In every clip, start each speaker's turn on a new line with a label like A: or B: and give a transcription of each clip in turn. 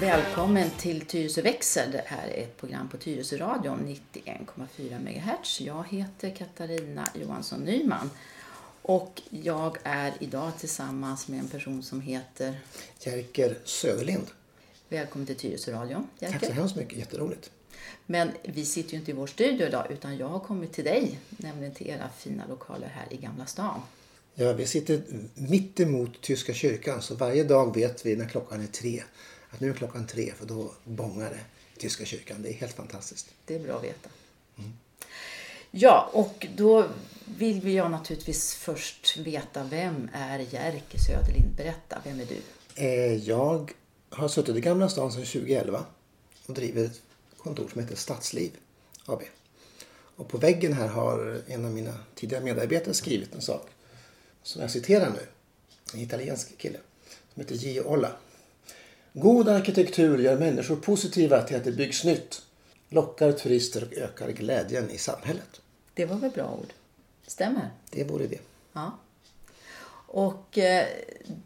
A: Välkommen till Tyresö växer. Det här är ett program på Tyresö radion 91,4 MHz. Jag heter Katarina Johansson Nyman och jag är idag tillsammans med en person som heter
B: Jerker Söderlind.
A: Välkommen till Tyresö radion,
B: Tack så
A: Jerker.
B: hemskt mycket, jätteroligt.
A: Men vi sitter ju inte i vår studio idag utan jag har kommit till dig, nämligen till era fina lokaler här i Gamla stan.
B: Ja, vi sitter mitt emot Tyska kyrkan så varje dag vet vi när klockan är tre att nu är klockan tre för då bångar det i Tyska kyrkan. Det är helt fantastiskt.
A: Det är bra att veta. Ja, och då vill vi jag naturligtvis först veta vem är Jerker Söderlind? Berätta, vem är du?
B: Eh, jag har suttit i Gamla stan sedan 2011 och driver ett kontor som heter Stadsliv AB. Och på väggen här har en av mina tidigare medarbetare skrivit en sak som jag citerar nu. En italiensk kille som heter Gio Olla. God arkitektur gör människor positiva till att det byggs nytt, lockar turister och ökar glädjen i samhället.
A: Det var väl bra ord? Stämmer?
B: Det vore det.
A: Ja. Och eh,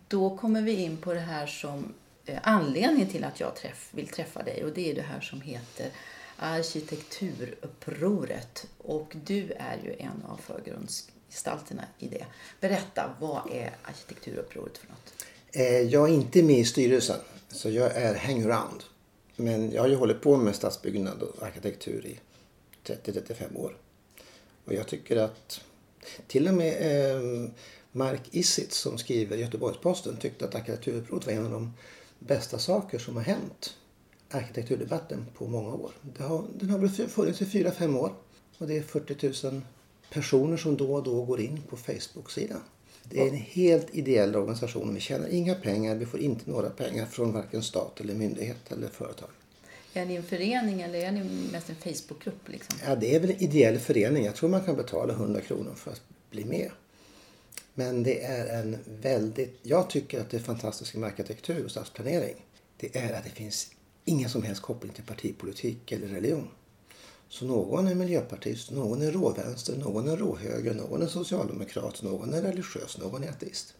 A: då kommer vi in på det här som eh, anledningen till att jag träff, vill träffa dig och det är det här som heter arkitekturupproret. Och du är ju en av förgrundsgestalterna i det. Berätta, vad är arkitekturupproret för något?
B: Eh, Jag är inte med i styrelsen, så jag är hangaround. Men jag har ju hållit på med stadsbyggnad och arkitektur i 30-35 år. Och jag tycker att till och med eh, Mark Isitz som skriver Göteborgs-Posten tyckte att arkitekturupproret var en av de bästa saker som har hänt arkitekturdebatten på många år. Har, den har väl funnits i 4-5 år och det är 40 000 personer som då och då går in på Facebook-sidan. Det är en helt ideell organisation. Vi tjänar inga pengar. Vi får inte några pengar från varken stat eller myndighet eller företag.
A: Är ni en förening eller är ni mest en Facebookgrupp? Liksom?
B: Ja, det är väl en ideell förening. Jag tror man kan betala 100 kronor för att bli med. Men det är en väldigt... Jag tycker att det fantastiska med arkitektur och stadsplanering det är att det finns ingen som helst koppling till partipolitik eller religion. Så någon är miljöpartist, någon är råvänster, någon är råhöger, någon är socialdemokrat, någon är religiös, någon är ateist.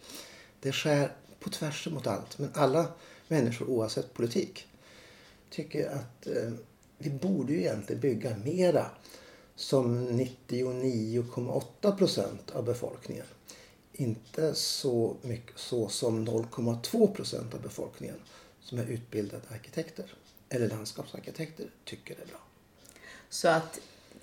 B: Det skär på tvärs mot allt. Men alla människor oavsett politik tycker att eh, vi borde ju egentligen bygga mera som 99,8 procent av befolkningen. Inte så mycket så som 0,2 procent av befolkningen som är utbildade arkitekter eller landskapsarkitekter tycker det är bra.
A: Så att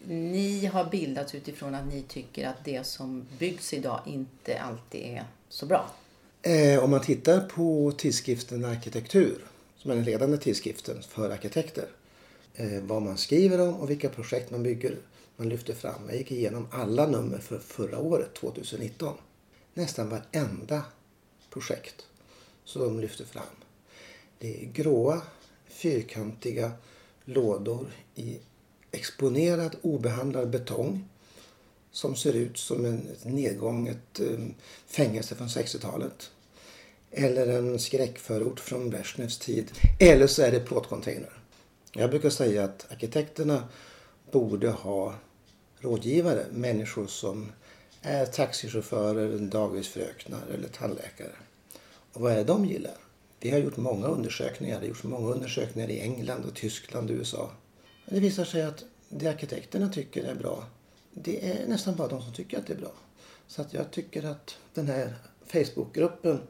A: ni har bildats utifrån att ni tycker att det som byggs idag inte alltid är så bra.
B: Eh, om man tittar på tidskriften Arkitektur, som är den ledande tidskriften för arkitekter, eh, vad man skriver om och vilka projekt man bygger, man lyfter fram. Jag gick igenom alla nummer för förra året, 2019. Nästan varenda projekt som de lyfter fram. Det är gråa, fyrkantiga lådor i exponerad obehandlad betong som ser ut som en, ett nedgånget eh, fängelse från 60-talet. Eller en skräckförort från Brezjnevs tid. Eller så är det plåtcontainer. Jag brukar säga att arkitekterna borde ha rådgivare, människor som är taxichaufförer, dagisfröknar eller tandläkare. Och vad är det de gillar? Vi har gjort många undersökningar. Det har gjorts många undersökningar i England, och Tyskland och USA. Det visar sig att det arkitekterna tycker är bra, det är nästan bara de som tycker att det är bra. Så att jag tycker att den här Facebookgruppen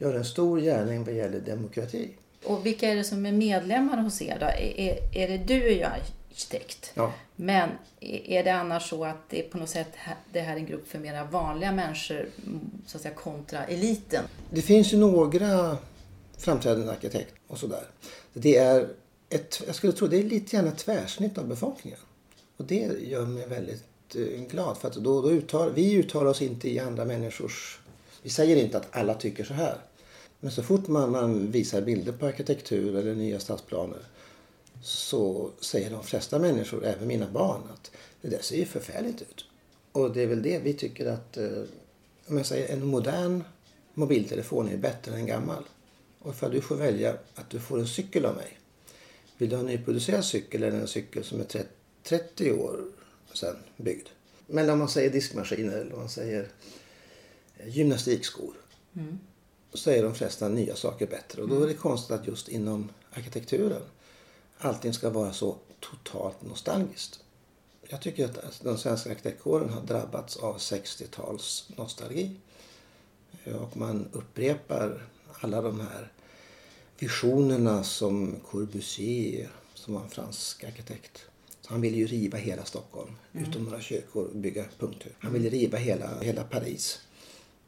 B: gör en stor gärning vad gäller demokrati.
A: Och vilka är det som är medlemmar hos er då? Är, är det du är ju arkitekt.
B: Ja.
A: Men är det annars så att det på något sätt det här är en grupp för mera vanliga människor så att säga kontra eliten?
B: Det finns ju några framträdande arkitekter och sådär. Det är ett, jag skulle tro det är lite grann ett tvärsnitt av befolkningen. Och det gör mig väldigt eh, glad för att då, då uttar, vi uttalar oss inte i andra människors... Vi säger inte att alla tycker så här. Men så fort man, man visar bilder på arkitektur eller nya stadsplaner så säger de flesta människor, även mina barn, att det där ser ju förfärligt ut. Och det är väl det vi tycker att, eh, om jag säger en modern mobiltelefon är bättre än en gammal. Och för du får välja att du får en cykel av mig. Vill du ha en nyproducerad cykel eller en cykel som är 30 år sedan byggd? Men om man säger diskmaskiner eller om man säger eh, gymnastikskor. Mm. Så är de flesta nya saker bättre. Och då är det konstigt att just inom arkitekturen allting ska vara så totalt nostalgiskt. Jag tycker att den svenska arkitektkåren har drabbats av 60-tals nostalgi. Och man upprepar alla de här visionerna som Corbusier, som var en fransk arkitekt. Han ville ju riva hela Stockholm, utom några kyrkor, och bygga punkthus. Han ville riva hela, hela Paris.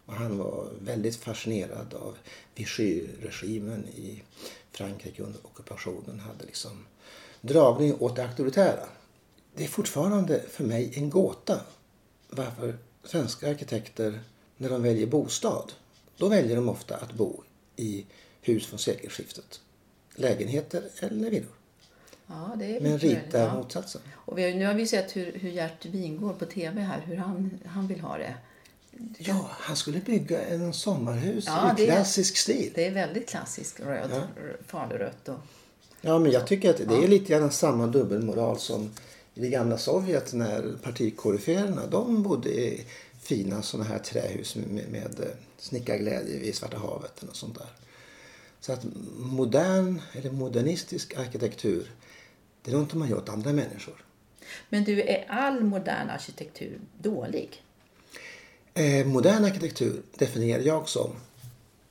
B: Och han var väldigt fascinerad av Vichy-regimen i Frankrike under ockupationen. hade liksom dragning åt det auktoritära. Det är fortfarande för mig en gåta varför svenska arkitekter, när de väljer bostad, då väljer de ofta att bo i hus från sekelskiftet. Lägenheter eller villor.
A: Ja,
B: Men
A: möjligt, ja.
B: motsatsen.
A: Och har, nu har vi sett hur, hur Gert Wingård på tv här, hur han, han vill ha det.
B: Ja, han skulle bygga en sommarhus
A: Ja,
B: i
A: det är-
B: klassisk stil.
A: Det är väldigt klassisk röd,
B: Ja.
A: falurött och...
B: Ja, men jag tycker att det är lite grann samma dubbelmoral som i det gamla Sovjet när partikoryféerna, de bodde i fina sådana här trähus med, med, med eh, snickarglädje vid Svarta havet och sånt där. Så att modern eller modernistisk arkitektur, det är något man gör åt andra människor.
A: Men du, är all modern arkitektur dålig?
B: Eh, modern arkitektur definierar jag som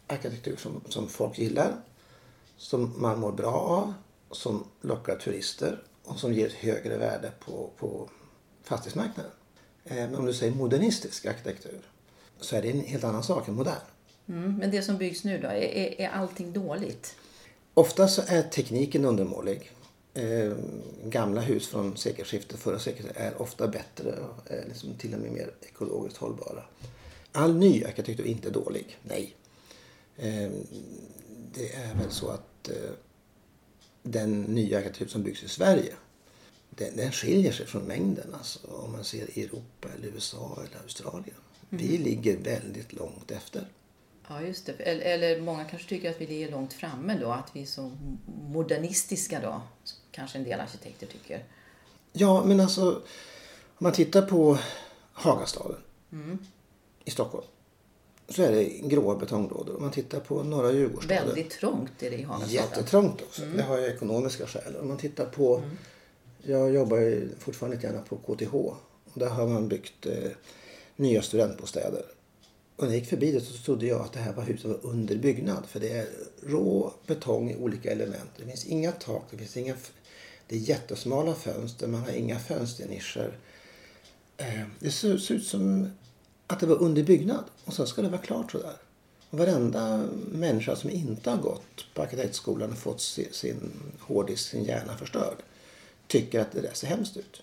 B: arkitektur som, som folk gillar, som man mår bra av, som lockar turister och som ger ett högre värde på, på fastighetsmarknaden. Eh, men om du säger modernistisk arkitektur så är det en helt annan sak än modern.
A: Mm. Men det som byggs nu då, är, är, är allting dåligt?
B: Ofta så är tekniken undermålig. Eh, gamla hus från sekelskiftet, förra seklet, är ofta bättre och är liksom till och med mer ekologiskt hållbara. All ny arkitektur är inte dålig, nej. Eh, det är väl så att eh, den nya arkitektur som byggs i Sverige, den, den skiljer sig från mängden. Alltså, om man ser Europa, eller USA eller Australien. Vi ligger väldigt långt efter.
A: Ja, just det. Eller, eller många kanske tycker att vi ligger långt framme då, att vi är så modernistiska då. Kanske en del arkitekter tycker.
B: Ja, men alltså om man tittar på Hagastaden i Stockholm så är det gråa betonglådor. Om man tittar på norra Djurgårdsstaden.
A: Väldigt trångt är det i Hagastaden.
B: Jättetrångt också. Det har ju ekonomiska skäl. Om man tittar på, jag jobbar fortfarande lite grann på KTH. Och där har man byggt eh, nya studentbostäder. Och när jag gick förbi det så trodde jag att det här var huset var under byggnad. För det är rå betong i olika element. Det finns inga tak, det finns inga... Det är jättesmala fönster, man har inga fönsternischer. Eh, det ser ser ut som att det var under byggnad. Och sen ska det vara klart sådär. Och varenda människa som inte har gått på arkitektskolan och fått sin hårddisk, sin hjärna förstörd, tycker att det där ser hemskt ut.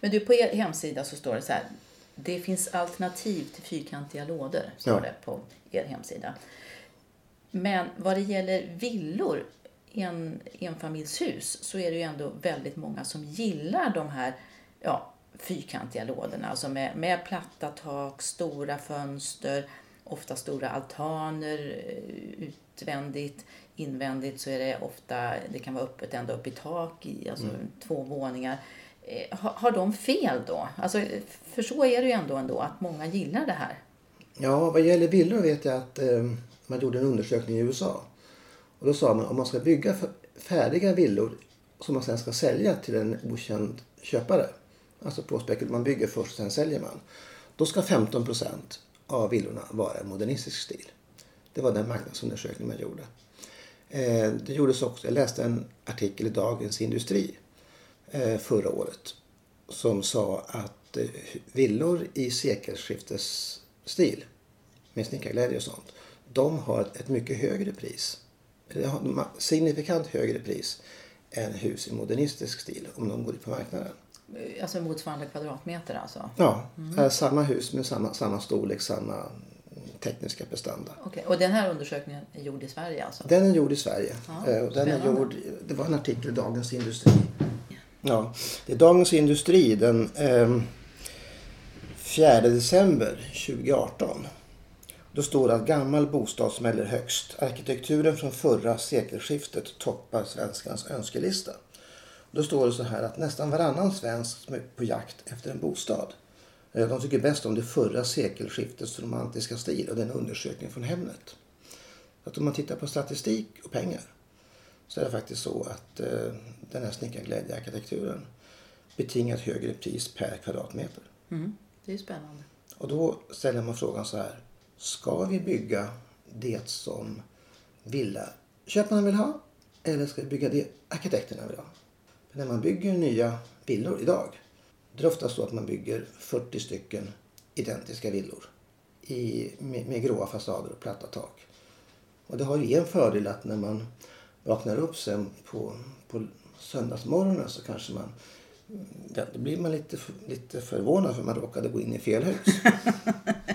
A: Men du, på er hemsida så står det så här. Det finns alternativ till fyrkantiga lådor, står
B: Ja.
A: det på er hemsida. Men vad det gäller villor, en, enfamiljshus, så är det ju ändå väldigt många som gillar de här ja, fyrkantiga lådorna. Alltså med, med platta tak, stora fönster, ofta stora altaner eh, utvändigt. Invändigt så är det ofta, det kan vara öppet ända upp i tak, alltså två våningar. Eh, har, de fel då? Alltså, för så är det ju ändå, ändå att många gillar det här.
B: Ja, vad gäller villor vet jag att eh, man gjorde en undersökning i USA. Och då sa man om man ska bygga färdiga villor som man sen ska sälja till en okänd köpare. Alltså på spekul, man bygger först och sen säljer man. Då ska 15 procent av villorna vara modernistisk stil. Det var den marknadsundersökning man gjorde. Eh, det gjordes också, jag läste en artikel i Dagens Industri förra året som sa att eh, villor i sekelskiftesstil med snickarglädje och sånt, de har ett, mycket högre pris. Signifikant högre pris än hus i modernistisk stil om de går ut på marknaden.
A: Eh, Alltså motsvarande kvadratmeter alltså.
B: Ja, är samma hus med samma, samma storlek, samma mm, tekniska prestanda.
A: Okej, Och den här undersökningen är gjord i Sverige alltså?
B: Den är gjord i Sverige.
A: Ja,
B: Eh, den är gjord, det var en artikel i Dagens Industri. Ja, det är Dagens Industri den eh, 4 december 2018. Då står det att gammal bostad smäller högst. Arkitekturen från förra sekelskiftet toppar svenskans önskelista. Då står det så här att nästan varannan svensk som är på jakt efter en bostad. Eh, de tycker bäst om det förra sekelskiftets romantiska stil och den undersökning från Hemnet. Att om man tittar på statistik och pengar så är det faktiskt så att eh, den här snickarglädjearkitekturen betingar ett högre pris per kvadratmeter.
A: Mm. Det är spännande.
B: Och då ställer man frågan så här. Ska vi bygga det som villaköparna vill ha? Eller ska vi bygga det arkitekterna vill ha? För när man bygger nya villor idag. Det är ofta så att man bygger 40 stycken identiska villor. I, med, med gråa fasader och platta tak. Och det har ju en fördel att när man vaknar upp sen på, på söndagsmorgonen så kanske man Ja, då blir man lite, lite förvånad för man råkade gå in i fel hus.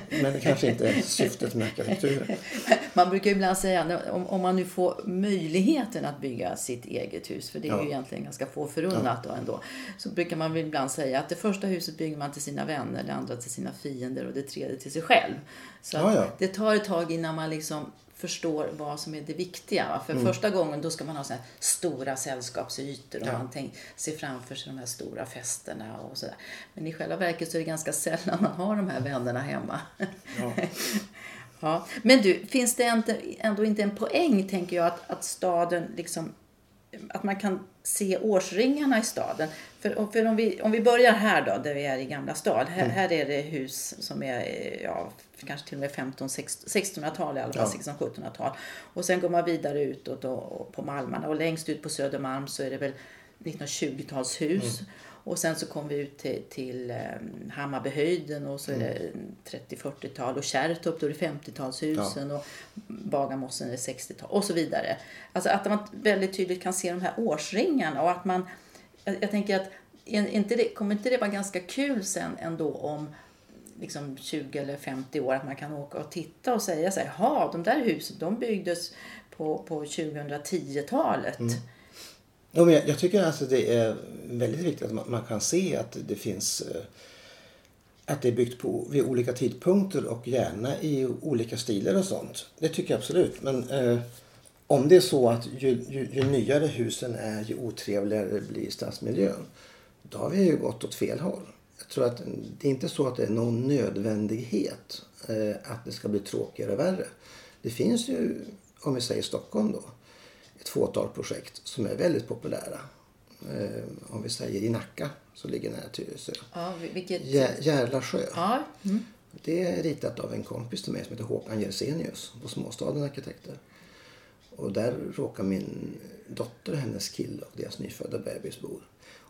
B: Men det kanske inte är syftet med arkitekturen.
A: Man brukar ibland säga om, om man nu får möjligheten att bygga sitt eget hus, för det är
B: Ja.
A: ju egentligen ganska få förunnat då ändå, så brukar man ibland säga att det första huset bygger man till sina vänner, det andra till sina fiender och det tredje till sig själv. Så
B: Ja, ja.
A: det tar ett tag innan man liksom förstår vad som är det viktiga. Va?
B: Mm.
A: För första gången då ska man ha så stora sällskapsytor och
B: Ja.
A: man tänk, ser framför sig de här stora festerna och sådär. Men i själva verket så är det ganska sällan man har de här vännerna hemma.
B: Ja.
A: Ja. Men du, finns det ändå inte en poäng, tänker jag, att, att staden liksom att man kan se årsringarna i staden. För, för om, vi, om vi börjar här då, där vi är i Gamla stad. Här, här är det hus som är ja, kanske till och med 15, 1600-tal i alla fall,
B: Ja.
A: 1600-1700-tal. Och sen går man vidare utåt och, och på Malmarna och längst ut på Södermalm så är det väl 1920-talshus. Och sen så kom vi ut till, till um, Hammarbyhöjden och så är det 30-40-tal och Kärrtorp då är det 50-talshusen och Bagarmossen är 60-tal och så vidare. Alltså att man väldigt tydligt kan se de här årsringarna och att man, jag, jag tänker att inte det, kommer inte det vara ganska kul sen ändå om liksom 20 eller 50 år att man kan åka och titta och säga så här, jaha, de där husen de byggdes på, på 2010-talet.
B: Ja, men jag, jag tycker alltså det är väldigt viktigt att man, man kan se att det finns eh, att det är byggt på vid olika tidpunkter och gärna i olika stilar och sånt. Det tycker jag absolut. Men eh, om det är så att ju, ju, ju nyare husen är ju otrevligare blir stadsmiljön. Då har vi ju gått åt fel håll. Jag tror att det är inte så att det är någon nödvändighet eh, att det ska bli tråkigare och värre. Det finns ju, om vi säger Stockholm då, ett fåtal projekt som är väldigt populära. Eh, om vi säger i Nacka, som ligger nära Tyresö.
A: Ja, vilket...
B: Jä- Järlasjö.
A: Ja, mm.
B: Det är ritat av en kompis till mig som heter Håkan Jersenius på Småstaden Arkitekter. Och där råkar min dotter, hennes kille och deras nyfödda bebis bor.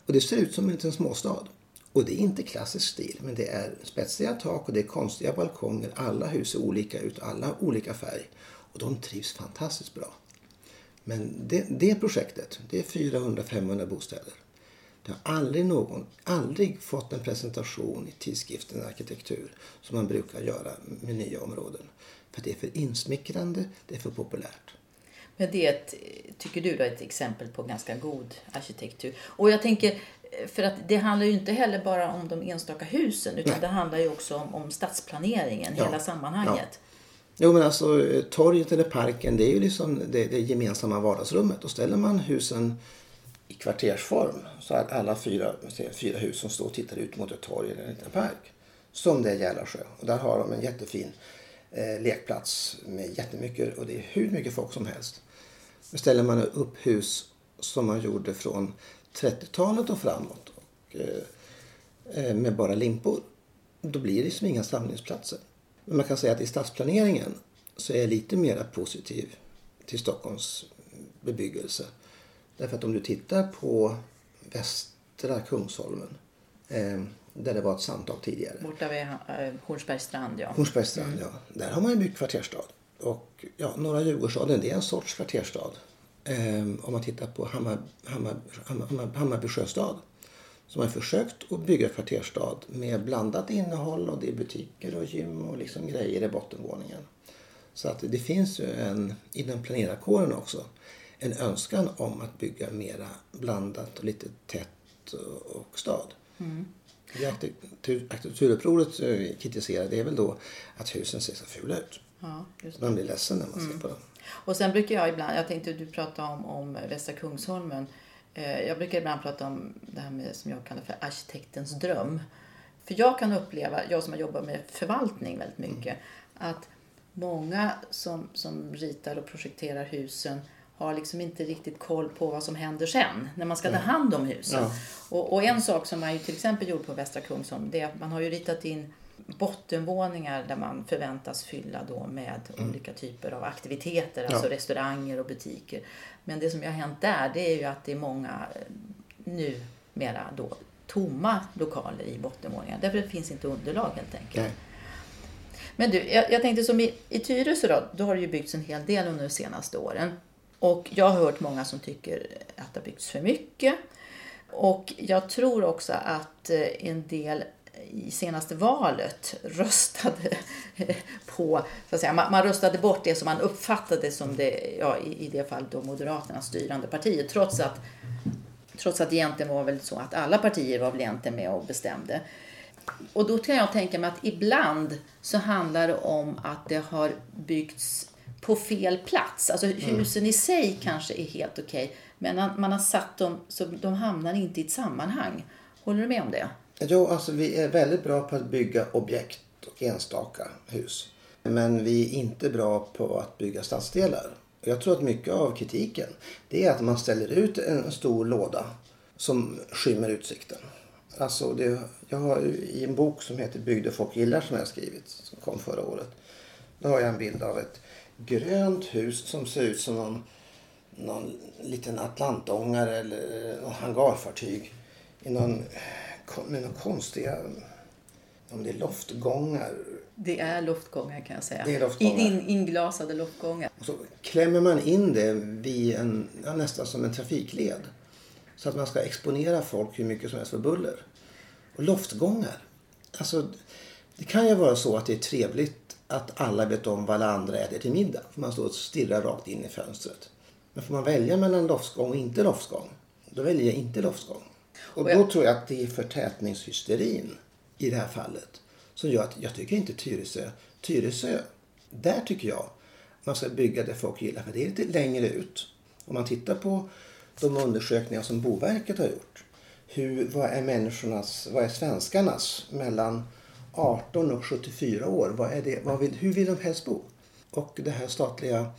B: Och det ser ut som en liten småstad. Och det är inte klassisk stil, men det är spetsiga tak och det är konstiga balkonger. Alla hus ser olika ut, alla olika färg. Och de trivs fantastiskt bra. Men det, det projektet, det är 400-500 bostäder. Det har aldrig någon, aldrig fått en presentation i tidskriften Arkitektur som man brukar göra med nya områden. För det är för insmickrande, det är för populärt.
A: Men det är ett, tycker du då, ett exempel på ganska god arkitektur. Och jag tänker, för att det handlar ju inte heller bara om de enstaka husen utan
B: Nej.
A: det handlar ju också om, om stadsplaneringen,
B: Ja.
A: hela sammanhanget.
B: Jo men alltså eh, torget eller parken det är ju liksom det, det gemensamma vardagsrummet. Och ställer man husen i kvartersform så att alla fyra, fyra hus som står och tittar ut mot ett torg eller en liten park. Som det är Järlasjö. Och där har de en jättefin eh, lekplats med jättemycket och det är hur mycket folk som helst. Men ställer man upp hus som man gjorde från 30-talet och framåt och, eh, eh, med bara limpor. Då blir det liksom inga samlingsplatser. Men man kan säga att i stadsplaneringen så är jag lite mer positiv till Stockholms bebyggelse. Därför att om du tittar på västra Kungsholmen eh, där det var ett samtal tidigare.
A: Borta vid äh, Hornsbergs strand, ja.
B: Hornsbergsstrand, ja. Där har man ju byggt kvarterstad. Och ja, Norra Djurgårdsstaden, det är en sorts kvarterstad. Ehm, om man tittar på Hammar, Hammar, Hammar, Hammar, Hammarby sjöstad. Man har försökt att bygga kvarterstad med blandat innehåll och det är butiker och gym och liksom grejer i bottenvåningen. Så att det finns ju en, inom planerarkåren också, en önskan om att bygga mera blandat och lite tätt och, stad. Det arkitektur- arkitekturupproret eh, kritiserar det är väl då att husen ser så fula ut.
A: Ja, det.
B: Man blir ledsen när man ser på dem.
A: Och sen brukar jag ibland, jag tänkte du pratade om, om Västra Kungsholmen. Eh, jag brukar ibland prata om det här med, som jag kallar för arkitektens dröm. För jag kan uppleva, jag som har jobbat med förvaltning väldigt mycket, att många som, som ritar och projekterar husen har liksom inte riktigt koll på vad som händer sen när man ska ta hand om husen.
B: Ja.
A: Och, och en sak som man ju till exempel gjorde på Västra Kungsholm det är att man har ju ritat in bottenvåningar där man förväntas fylla då med olika typer av aktiviteter, alltså restauranger och butiker. Men det som har hänt där det är ju att det är många eh, numera då tomma lokaler i bottenvåningar. Därför det finns inte underlag helt enkelt.
B: Nej.
A: Men du, jag, jag tänkte som i, i Tyresö då, då har det ju byggts en hel del under de senaste åren. Och jag har hört många som tycker att det har byggts för mycket. Och jag tror också att eh, en del i senaste valet röstade på, så att säga, man, man röstade bort det som man uppfattade som det, ja i, i det fallet då Moderaternas styrande partier. Trots att, trots att egentligen var väl så att alla partier var väl egentligen med och bestämde. Och då kan jag tänka mig att ibland så handlar det om att det har byggts på fel plats. Alltså husen i sig kanske är helt okej, men man man har satt dem så de hamnar inte i ett sammanhang. Håller du med om det?
B: Jo, alltså vi är väldigt bra på att bygga objekt och enstaka hus. Men vi är inte bra på att bygga stadsdelar. Jag tror att mycket av kritiken det är att man ställer ut en stor låda som skymmer utsikten. Alltså det, jag har i en bok som heter Bygder folk gillar som jag har skrivit, som kom förra året. Då har jag en bild av ett grönt hus som ser ut som någon, någon liten atlantångare eller någon hangarfartyg. I någon, med några konstiga, om det är loftgångar.
A: Det är loftgångar kan jag säga.
B: Det är loftgångar.
A: In, in, inglasade loftgångar.
B: Och så klämmer man in det vid en, ja, nästan som en trafikled. Så att man ska exponera folk hur mycket som helst för buller. Och loftgångar. Alltså, det kan ju vara så att det är trevligt att alla vet om vad alla andra äter till middag. För man står och stirrar rakt in i fönstret. Men får man välja mellan loftgång och inte loftgång, då väljer jag inte loftgång. Och
A: Och
B: då tror jag att det är förtätningshysterin i det här fallet som gör att jag tycker inte Tyresö, Tyresö, där tycker jag man ska bygga det folk gillar för det är lite längre ut. Om man tittar på de undersökningar som Boverket har gjort. Hur, vad är människornas, vad är svenskarnas mellan 18 och 74 år? Vad är det, vad vill, hur vill de helst bo? Och det här statliga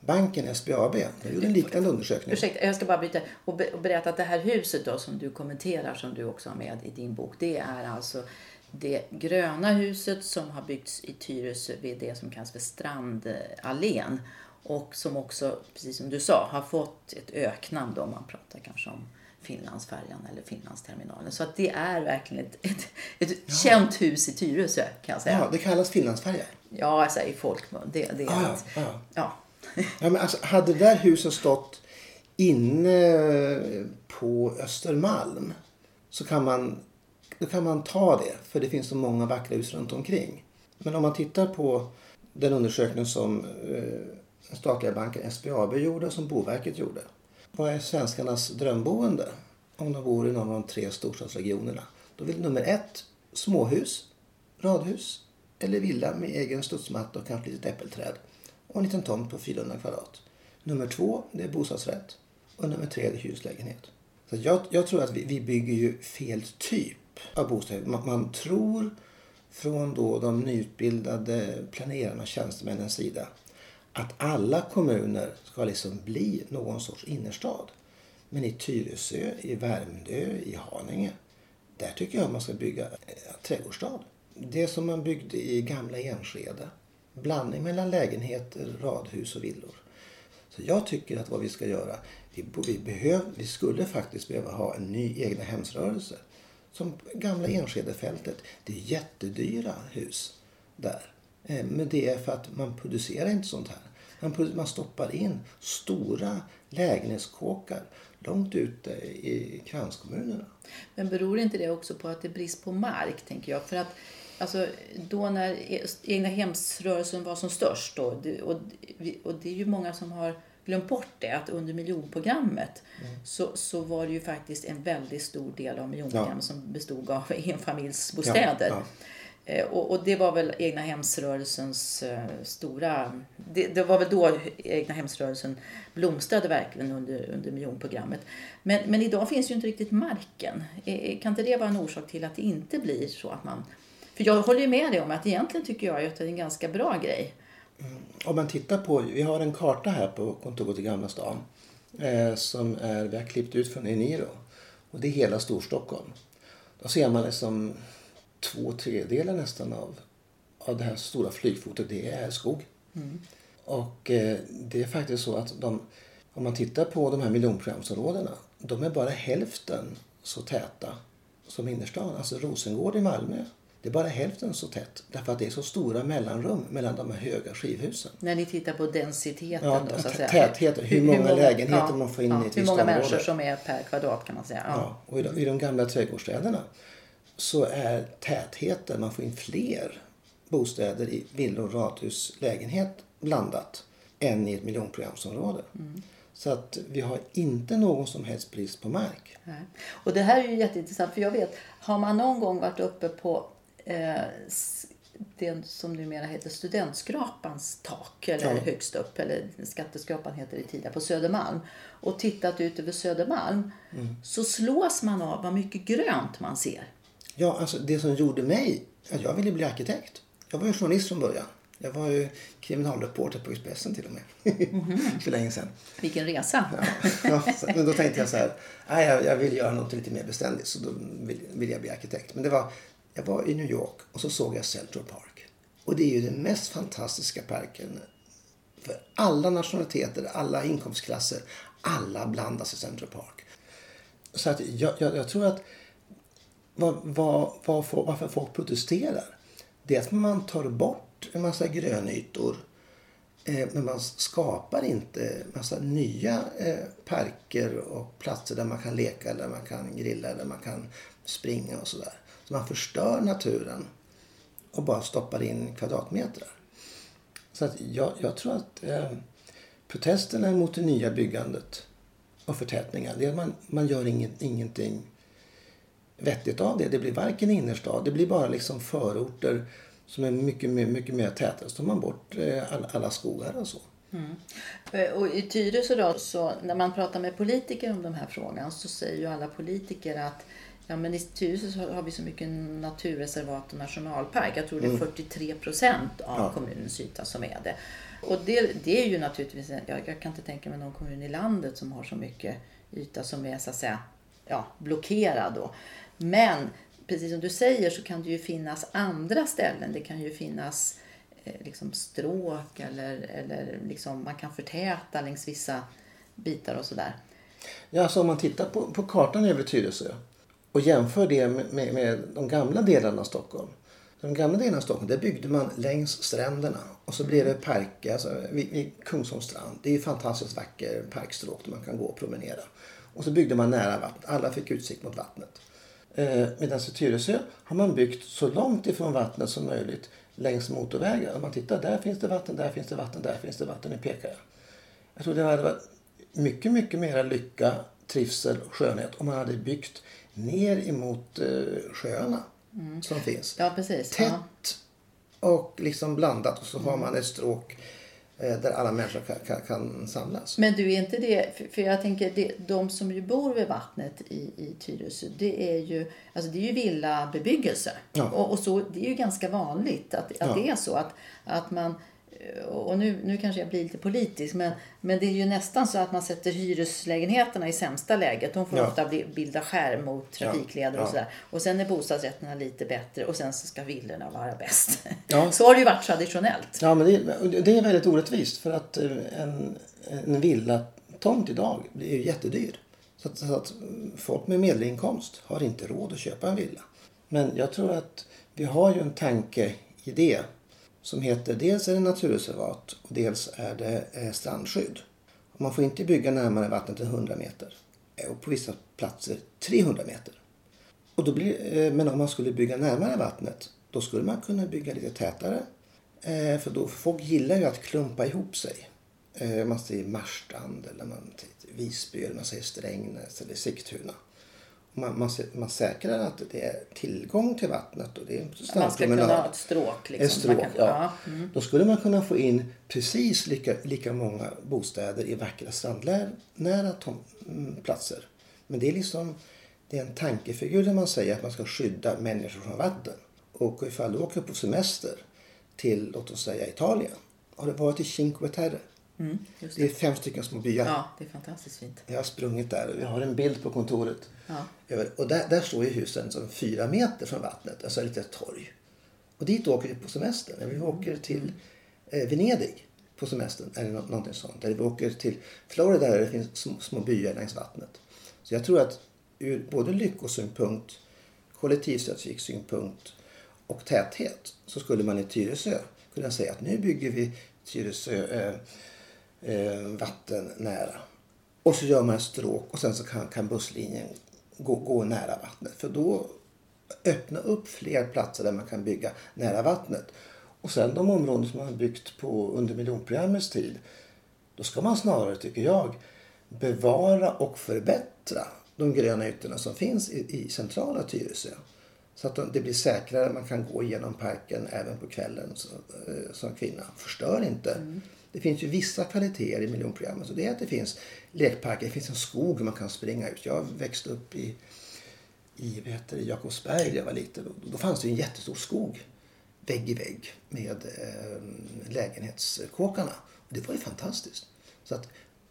B: banken SBAB, de gjorde en liknande undersökning.
A: Ursäkta, jag ska bara bryta och, be, och berätta att det här huset då som du kommenterar, som du också har med i din bok, det är alltså det gröna huset som har byggts i Tyresö vid det som kallas för Strandallén. Och som också, precis som du sa, har fått ett öknamn då, om man pratar kanske om Finlandsfärjan eller Finlandsterminalen. Så att det är verkligen ett, ett, ett känt hus i Tyresö kan jag säga.
B: Ja, det kallas Finlandsfärja.
A: Ja, alltså i folkmun. Det, det är att,
B: ja.
A: ja.
B: Ja, men alltså, hade det där huset stått inne på Östermalm så kan man, då kan man ta det för det finns så många vackra hus runt omkring. Men om man tittar på den undersökning som eh, statliga banken SBAB gjorde och som Boverket gjorde. Vad är svenskarnas drömboende om de bor i någon av de tre storstadsregionerna? Då vill nummer ett småhus, radhus eller villa med egen studsmatta och kanske lite äppelträd och en liten tomt på 400 kvadrat. Nummer två, det är bostadsrätt. Och nummer tre, det är hyreslägenhet. Så jag, jag tror att vi, vi bygger ju fel typ av bostäder. Man, man tror från då de nyutbildade planerarna och tjänstemännens sida att alla kommuner ska liksom bli någon sorts innerstad. Men i Tyresö, i Värmdö, i Haninge, där tycker jag man ska bygga en trädgårdsstad. Det som man byggde i gamla Enskede. Blandning mellan lägenheter, radhus och villor. Så jag tycker att vad vi ska göra, vi, vi, behöv, vi skulle faktiskt behöva ha en ny egna hemsrörelse. Som gamla Enskedefältet. Det är jättedyra hus där. Eh, men det är för att man producerar inte sånt här. Man, man stoppar in stora lägenhetskåkar långt ute i kranskommunerna.
A: Men beror inte det också på att det är brist på mark, tänker jag? För att alltså, då när e- egna hemsrörelsen var som störst, då, och, och det är ju många som har glömt bort det, att under miljonprogrammet så, så var det ju faktiskt en väldigt stor del av miljonprogrammet som bestod av enfamiljsbostäder.
B: Ja,
A: Eh, Och, och det var väl egna hemsrörelsens eh, stora... Det, det var väl då egna hemsrörelsen blomstrade verkligen under, under miljonprogrammet. Men, men idag finns ju inte riktigt marken. Eh, Kan inte det vara en orsak till att det inte blir så att man... För jag håller ju med dig om att egentligen tycker jag att det är en ganska bra grej.
B: Om man tittar på, vi har en karta här på kontoret i Gamla stan. Eh, som är, vi har klippt ut från Eniro. Och det är hela Storstockholm. Då ser man liksom två tredjedelar nästan av, av det här stora flygfotet. Det är skog. Och eh, det är faktiskt så att de, om man tittar på de här miljonprogramsområdena. De är bara hälften så täta som innerstan. Alltså Rosengård i Malmö. Det är bara hälften så tätt. Därför att det är så stora mellanrum mellan de här höga skivhusen.
A: När ni tittar på densiteten
B: Ja,
A: då så att säga.
B: tätheten, hur många lägenheter man får in i ett
A: Hur många människor som är per kvadrat kan man säga. Ja.
B: Ja, och i de, i de gamla trädgårdsstäderna så är tätheten, man får in fler bostäder i villor, radhus, lägenhet blandat än i ett miljonprogramsområde. Så att vi har inte någon som helst brist på mark.
A: Nej. Och det här är ju jätteintressant för jag vet, har man någon gång varit uppe på eh, det som numera heter studentskrapans tak eller
B: Ja.
A: högst upp eller skatteskrapan heter det tidigare på Södermalm och tittat ut över Södermalm så slås man av vad mycket grönt man ser.
B: Ja, alltså det som gjorde mig, att jag ville bli arkitekt. Jag var ju journalist från början. Jag var ju kriminalreporter på Expressen till och med. För länge sedan.
A: Vilken resa!
B: Ja, så- men då tänkte jag så här, nej, jag, jag vill göra något lite mer beständigt så då vill, vill jag bli arkitekt. Men det var, jag var i New York och så såg jag Central Park. Och det är ju den mest fantastiska parken för alla nationaliteter, alla inkomstklasser. Alla blandas i Central Park. Så att jag, jag, jag tror att vad, vad, vad, varför folk protesterar det är att man tar bort en massa grönytor Eh, Men man skapar inte massa nya eh, parker och platser där man kan leka, där man kan grilla, där man kan springa och sådär. Så man förstör naturen och bara stoppar in kvadratmeter. Så att jag, jag tror att eh, protesterna mot det nya byggandet och förtätningar, det är att man, man gör inget, ingenting vettigt av det. Det blir varken innerstad, det blir bara liksom förorter som är mycket, mer- mycket mer täta. Så tar man bort eh, alla, alla skogar och så. Mm.
A: Eh, och i Tyresö då, så när man pratar med politiker om den här frågan så säger ju alla politiker att ja, men i Tyresö så har vi så mycket naturreservat och nationalpark. Jag tror det är 43 procent av
B: Ja.
A: kommunens yta som är det. Och det, det är ju naturligtvis, jag, jag kan inte tänka mig någon kommun i landet som har så mycket yta som är så att säga ja, blockerad då. Men precis som du säger så kan det ju finnas andra ställen. Det kan ju finnas eh, liksom stråk eller, eller liksom man kan förtäta längs vissa bitar och sådär.
B: Ja, alltså om man tittar på, på kartan över Tyresö och jämför det med, med, med de gamla delarna av Stockholm. De gamla delarna av Stockholm, där byggde man längs stränderna. Och så blev det parker, alltså vid, vid Kungsholms strand. Det är ju fantastiskt vacker parkstråk där man kan gå och promenera. Och så byggde man nära vattnet. Alla fick utsikt mot vattnet. Eh, Medan i Tyresö har man byggt så långt ifrån vattnet som möjligt längs motorvägar. Om man tittar, där finns det vatten, där finns det vatten, där finns det vatten. Nu pekar jag. Jag tror det hade varit mycket, mycket mera lycka, trivsel och skönhet om man hade byggt ner emot eh, sjöarna som finns.
A: Ja, precis.
B: Tätt
A: Ja.
B: och liksom blandat och så har man ett stråk eh, där alla människor kan, kan, kan samlas.
A: Men du, är inte det... För, för jag tänker, det, de som ju bor vid vattnet i, i Tyresö, det är ju, alltså det är ju villabebyggelse.
B: Ja.
A: Och, och så, det är ju ganska vanligt att, att
B: Ja.
A: det är så. Att, att man, och nu, nu kanske jag blir lite politisk, men, men det är ju nästan så att man sätter hyreslägenheterna i sämsta läget. De får
B: Ja.
A: ofta bilda skärm mot trafikleder och
B: Ja.
A: sådär. Och sen är bostadsrätterna lite bättre och sen så ska villorna vara bäst.
B: Ja.
A: Så har det ju varit traditionellt.
B: Ja, men det, och det är väldigt orättvist för att eh, en, en villatomt idag är ju jättedyr. Så att, så att folk med medelinkomst har inte råd att köpa en villa. Men jag tror att vi har ju en tankeidé som heter dels är det naturreservat och dels är det eh, strandskydd. Man får inte bygga närmare vattnet än 100 meter. Eh, och på vissa platser 300 meter. Och då blir, eh, men om man skulle bygga närmare vattnet då skulle man kunna bygga lite tätare. För då, folk gillar ju att klumpa ihop sig. Man säger Marstrand eller man säger Visby eller man säger Strängnäs eller Sigtuna. Man, man, man säkrar att det är tillgång till vattnet och det är
A: Man ska kunna ha ett stråk. Liksom,
B: Ett stråk,
A: kan,
B: ja. Då skulle man kunna få in precis lika, lika många bostäder i vackra strandnära mm, platser. Men det är liksom det är en tankefigur där man säger att man ska skydda människor från vatten. Och ifall du åker på semester till, låt oss säga Italien. Har du varit i Cinque Terre?
A: Mm, just
B: Det är
A: det.
B: fem stycken små byar.
A: Ja, det är fantastiskt fint.
B: Jag har sprungit där och vi har en bild på kontoret.
A: Ja.
B: Och där, där står ju husen som fyra meter från vattnet, alltså ett litet torg. Och dit åker vi på semester. När vi åker till eh, Venedig på semestern eller nå- någonting sånt. Eller vi åker till Florida där det finns små, små byar längs vattnet. Så jag tror att ur både lyckosynpunkt, kollektivtrafiksynpunkt och täthet så skulle man i Tyresö kunna säga att nu bygger vi Tyresö eh, eh, vattennära. Och så gör man ett stråk och sen så kan, kan busslinjen gå, gå nära vattnet. För då öppna upp fler platser där man kan bygga nära vattnet. Och sen de områden som man har byggt på under miljonprogrammets tid. Då ska man snarare, tycker jag, bevara och förbättra de gröna ytorna som finns i, i centrala Tyresö. Så att det blir säkrare, man kan gå genom parken även på kvällen så, eh, som kvinna. Förstör inte. Mm. Det finns ju vissa kvaliteter i miljonprogrammet. Så det är att det finns lekparker, det finns en skog man kan springa ut. Jag växte upp i, i vad heter det, Jakobsberg när jag var liten. Då, då fanns det ju en jättestor skog vägg i vägg med eh, lägenhetskåkarna. Och det var ju fantastiskt. Så att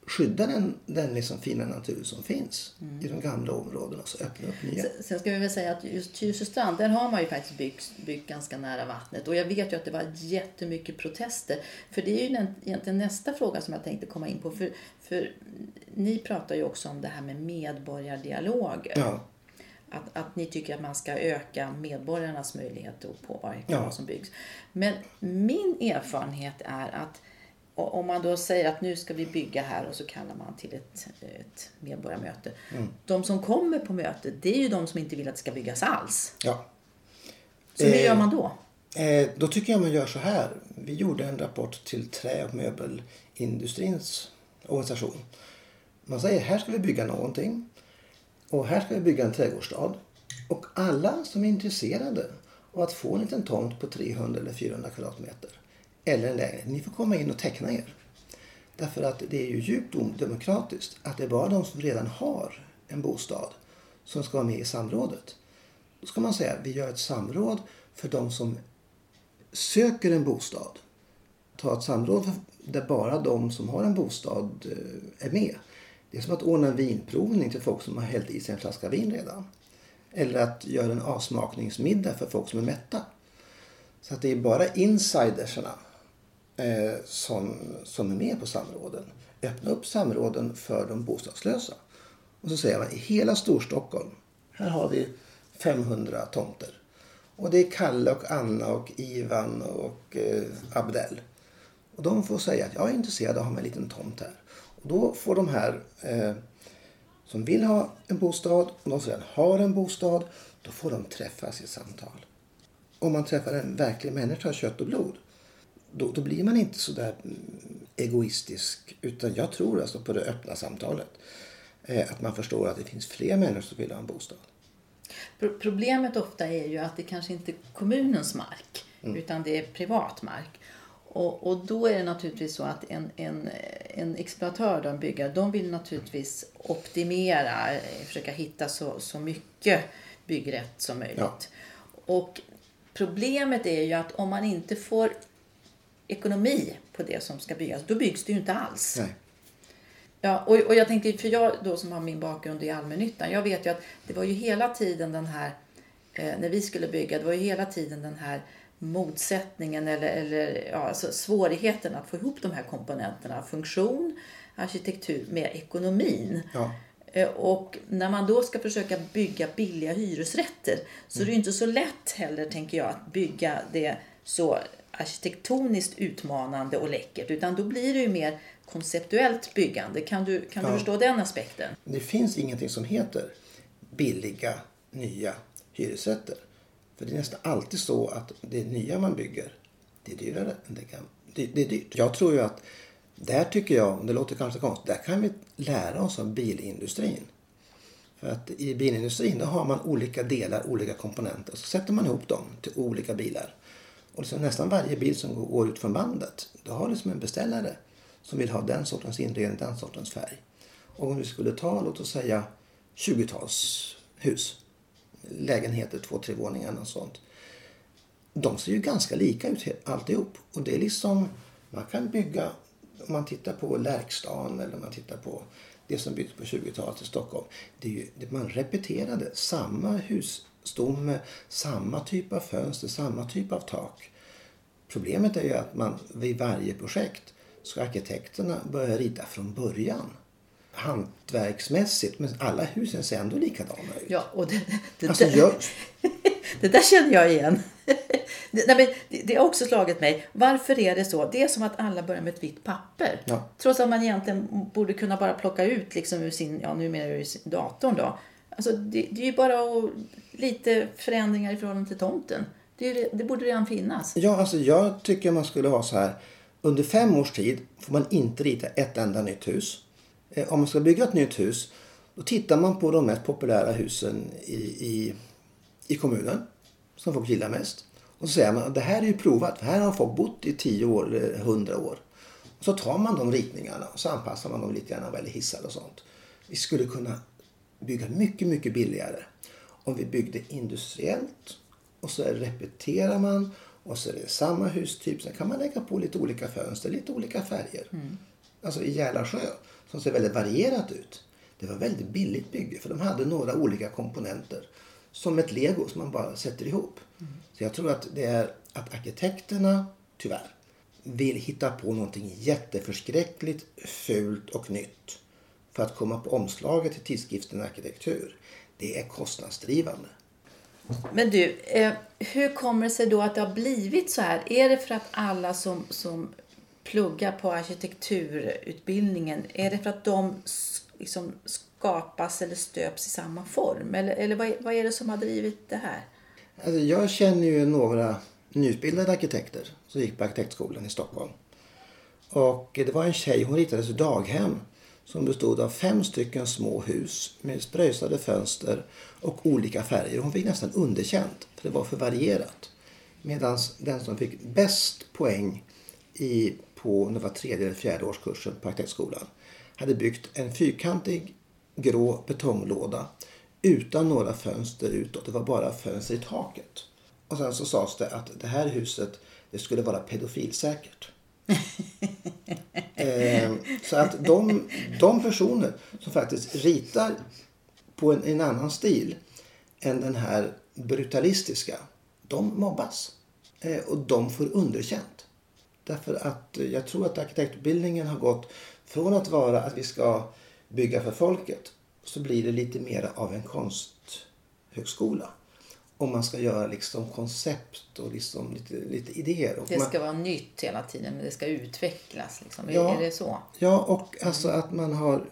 B: skydda den, den liksom fina natur som finns i de gamla områdena och så öppna upp nya.
A: Sen- ska vi väl säga att just Tyresö strand, där har man ju faktiskt byggt, byggt ganska nära vattnet. Och jag vet ju att det var jättemycket protester. För det är ju den, egentligen nästa fråga som jag tänkte komma in på. För, för ni pratar ju också om det här med medborgardialoger.
B: Ja,
A: Att, att ni tycker att man ska öka medborgarnas möjlighet att påverka
B: Ja.
A: vad som byggs. Men min erfarenhet är att o- om man då säger att nu ska vi bygga här och så kallar man till ett, ett medborgarmöte.
B: Mm.
A: De som kommer på mötet det är ju de som inte vill att det ska byggas alls.
B: ja.
A: Så hur
B: Eh,
A: gör man då?
B: Eh, då tycker jag man gör så här. Vi gjorde en rapport till trä och möbelindustrins organisation. Man säger här ska vi bygga någonting och här ska vi bygga en trädgårdsstad. Och alla som är intresserade av att få en liten tomt på 300 eller 400 kvadratmeter eller en lägenhet, ni får komma in och teckna er. Därför att det är ju djupt odemokratiskt att det är bara de som redan har en bostad som ska vara med i samrådet. Då ska man säga att vi gör ett samråd för de som söker en bostad. Ta ett samråd där bara de som har en bostad eh, är med. Det är som att ordna en vinprovning till folk som har hällt i sig en flaska vin redan. Eller att göra en avsmakningsmiddag för folk som är mätta. Så att det är bara insidersarna eh, som, som är med på samråden. Öppna upp samråden för de bostadslösa. Och så säger man i hela Storstockholm, här har vi 500 tomter. Och det är Kalle och Anna och Ivan och eh, Abdel. Och de får säga att jag är intresserad av att ha en liten tomt här. Och då får de här eh, som vill ha en bostad och de som redan har en bostad, då får de träffas i samtal. Om man träffar en verklig människa av kött och blod, då, då blir man inte så där mm, egoistisk. Utan jag tror alltså på det öppna samtalet. Eh, att man förstår att det finns fler människor som vill ha en bostad.
A: Pro- Problemet ofta är ju att det kanske inte är kommunens mark utan det är privat mark. Och, och då är det naturligtvis så att en, en, en exploatör, då, en byggare, de vill naturligtvis optimera, eh, försöka hitta så, så mycket byggrätt som möjligt.
B: Ja.
A: Och problemet är ju att om man inte får ekonomi på det som ska byggas, då byggs det ju inte alls.
B: Nej.
A: Ja, och, och jag tänkte, för jag då som har min bakgrund i allmännyttan, jag vet ju att det var ju hela tiden den här, eh, när vi skulle bygga, det var ju hela tiden den här motsättningen eller, eller ja, alltså svårigheten att få ihop de här komponenterna, funktion, arkitektur med ekonomin.
B: Ja.
A: Eh, Och när man då ska försöka bygga billiga hyresrätter så är det ju inte så lätt heller, tänker jag, att bygga det så arkitektoniskt utmanande och läckert. Utan då blir det ju mer konceptuellt byggande. Kan du, kan du
B: Ja.
A: förstå den aspekten?
B: Det finns ingenting som heter billiga nya hyresrätter. För det är nästan alltid så att det nya man bygger, det är dyrare än det gamla. Det, det är dyrt. Jag tror ju att där tycker jag, det låter kanske konstigt, där kan vi lära oss av bilindustrin. För att i bilindustrin då har man olika delar, olika komponenter. Så sätter man ihop dem till olika bilar. Och liksom nästan varje bil som går- ut från bandet, då har liksom en beställare som vill ha den sortens inredning, den sortens färg. Och om vi skulle ta, låt oss säga 20-talshus, lägenheter, två, tre våningar och sånt. De ser ju ganska lika ut alltihop. Och det är liksom, man kan bygga, om man tittar på Lärkstan eller om man tittar på det som byggdes på 20-talet i Stockholm. Det är ju, det, man repeterade samma husstomme, samma typ av fönster, samma typ av tak. Problemet är ju att man vid varje projekt ska arkitekterna börja rita från början. Hantverksmässigt, men alla husen ser ändå likadana ut.
A: Ja, och det, det,
B: Alltså,
A: där,
B: jag,
A: det där känner jag igen. Det, nej, men det, det har också slagit mig. Varför är det så? Det är som att alla börjar med ett vitt papper.
B: Ja.
A: Trots att man egentligen borde kunna bara plocka ut liksom ur sin, ja numera ur datorn då. Alltså det, det är ju bara lite förändringar i förhållande till tomten. Det, är, det borde redan finnas.
B: ja, alltså jag tycker man skulle ha så här. Under fem års tid får man inte rita ett enda nytt hus. Eh, om man ska bygga ett nytt hus då tittar man på de mest populära husen i, i, i kommunen som folk gillar mest. Och så säger man att det här är ju provat, för här har folk bott i 10 år eh, eller 100 år. Och så tar man de ritningarna och så anpassar man dem lite grann vad gäller hissar och sånt. Vi skulle kunna bygga mycket, mycket billigare om vi byggde industriellt och så repeterar man och så är det samma hustyp. Sen kan man lägga på lite olika fönster, lite olika färger. Alltså i Järlasjö som ser väldigt varierat ut. Det var väldigt billigt bygge för de hade några olika komponenter. Som ett lego som man bara sätter ihop. Så jag tror att det är att arkitekterna, tyvärr, vill hitta på någonting jätteförskräckligt, fult och nytt. För att komma på omslaget till tidskriften Arkitektur. Det är kostnadsdrivande.
A: Men du, eh, hur kommer det sig då att det har blivit så här? Är det för att alla som, som pluggar på arkitekturutbildningen, är det för att de liksom skapas eller stöps i samma form? Eller, eller vad, är, vad är det som har drivit det här?
B: Alltså jag känner ju några nyutbildade arkitekter som gick på arkitektskolan i Stockholm. Och det var en tjej, hon ritade daghem som bestod av fem stycken små hus med spröjsade fönster och olika färger. Hon fick nästan underkänt för det var för varierat. Medan den som fick bäst poäng i, på det var tredje eller fjärde årskursen på arkitektskolan hade byggt en fyrkantig grå betonglåda utan några fönster utåt. Det var bara fönster i taket. Och sen så sades det att det här huset det skulle vara pedofilsäkert eh, så att de, de personer som faktiskt ritar på en, en annan stil än den här brutalistiska, de mobbas. Eh, och de får underkänt. Därför att jag tror att arkitektutbildningen har gått från att vara att vi ska bygga för folket så blir det lite mer av en konsthögskola. Om man ska göra liksom koncept och liksom lite, lite idéer. Och
A: Det
B: man,
A: ska vara nytt hela tiden, men det ska utvecklas. Liksom.
B: Ja.
A: Är det så?
B: Ja, och alltså att man har...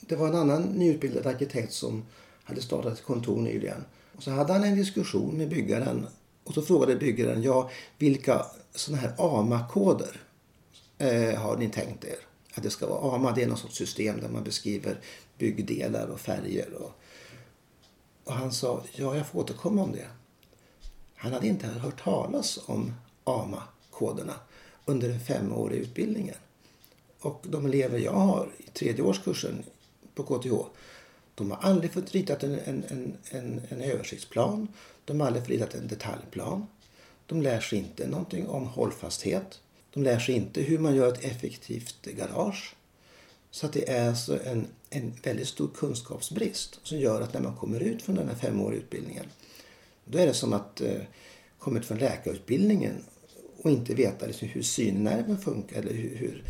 B: Det var en annan nyutbildad arkitekt som hade startat ett kontor nyligen. Och så hade han en diskussion med byggaren. Och så frågade byggaren, ja, vilka sådana här AMA-koder eh, har ni tänkt er? Att det ska vara AMA, det är någon sorts system där man beskriver byggdelar och färger. Och, och han sa, ja, jag får återkomma om det. Han hade inte hört talas om AMA-koderna under den femåriga utbildningen. Och de elever jag har i tredje årskursen på KTH, de har aldrig fått ritat en, en, en, en, en översiktsplan. De har aldrig fått ritat en detaljplan. De lär sig inte någonting om hållfasthet. De lär sig inte hur man gör ett effektivt garage. Så att det är alltså en, en väldigt stor kunskapsbrist som gör att när man kommer ut från den här femåriga utbildningen då är det som att eh, komma ut från läkarutbildningen och inte veta liksom, hur synnerven funkar. Eller hur, hur.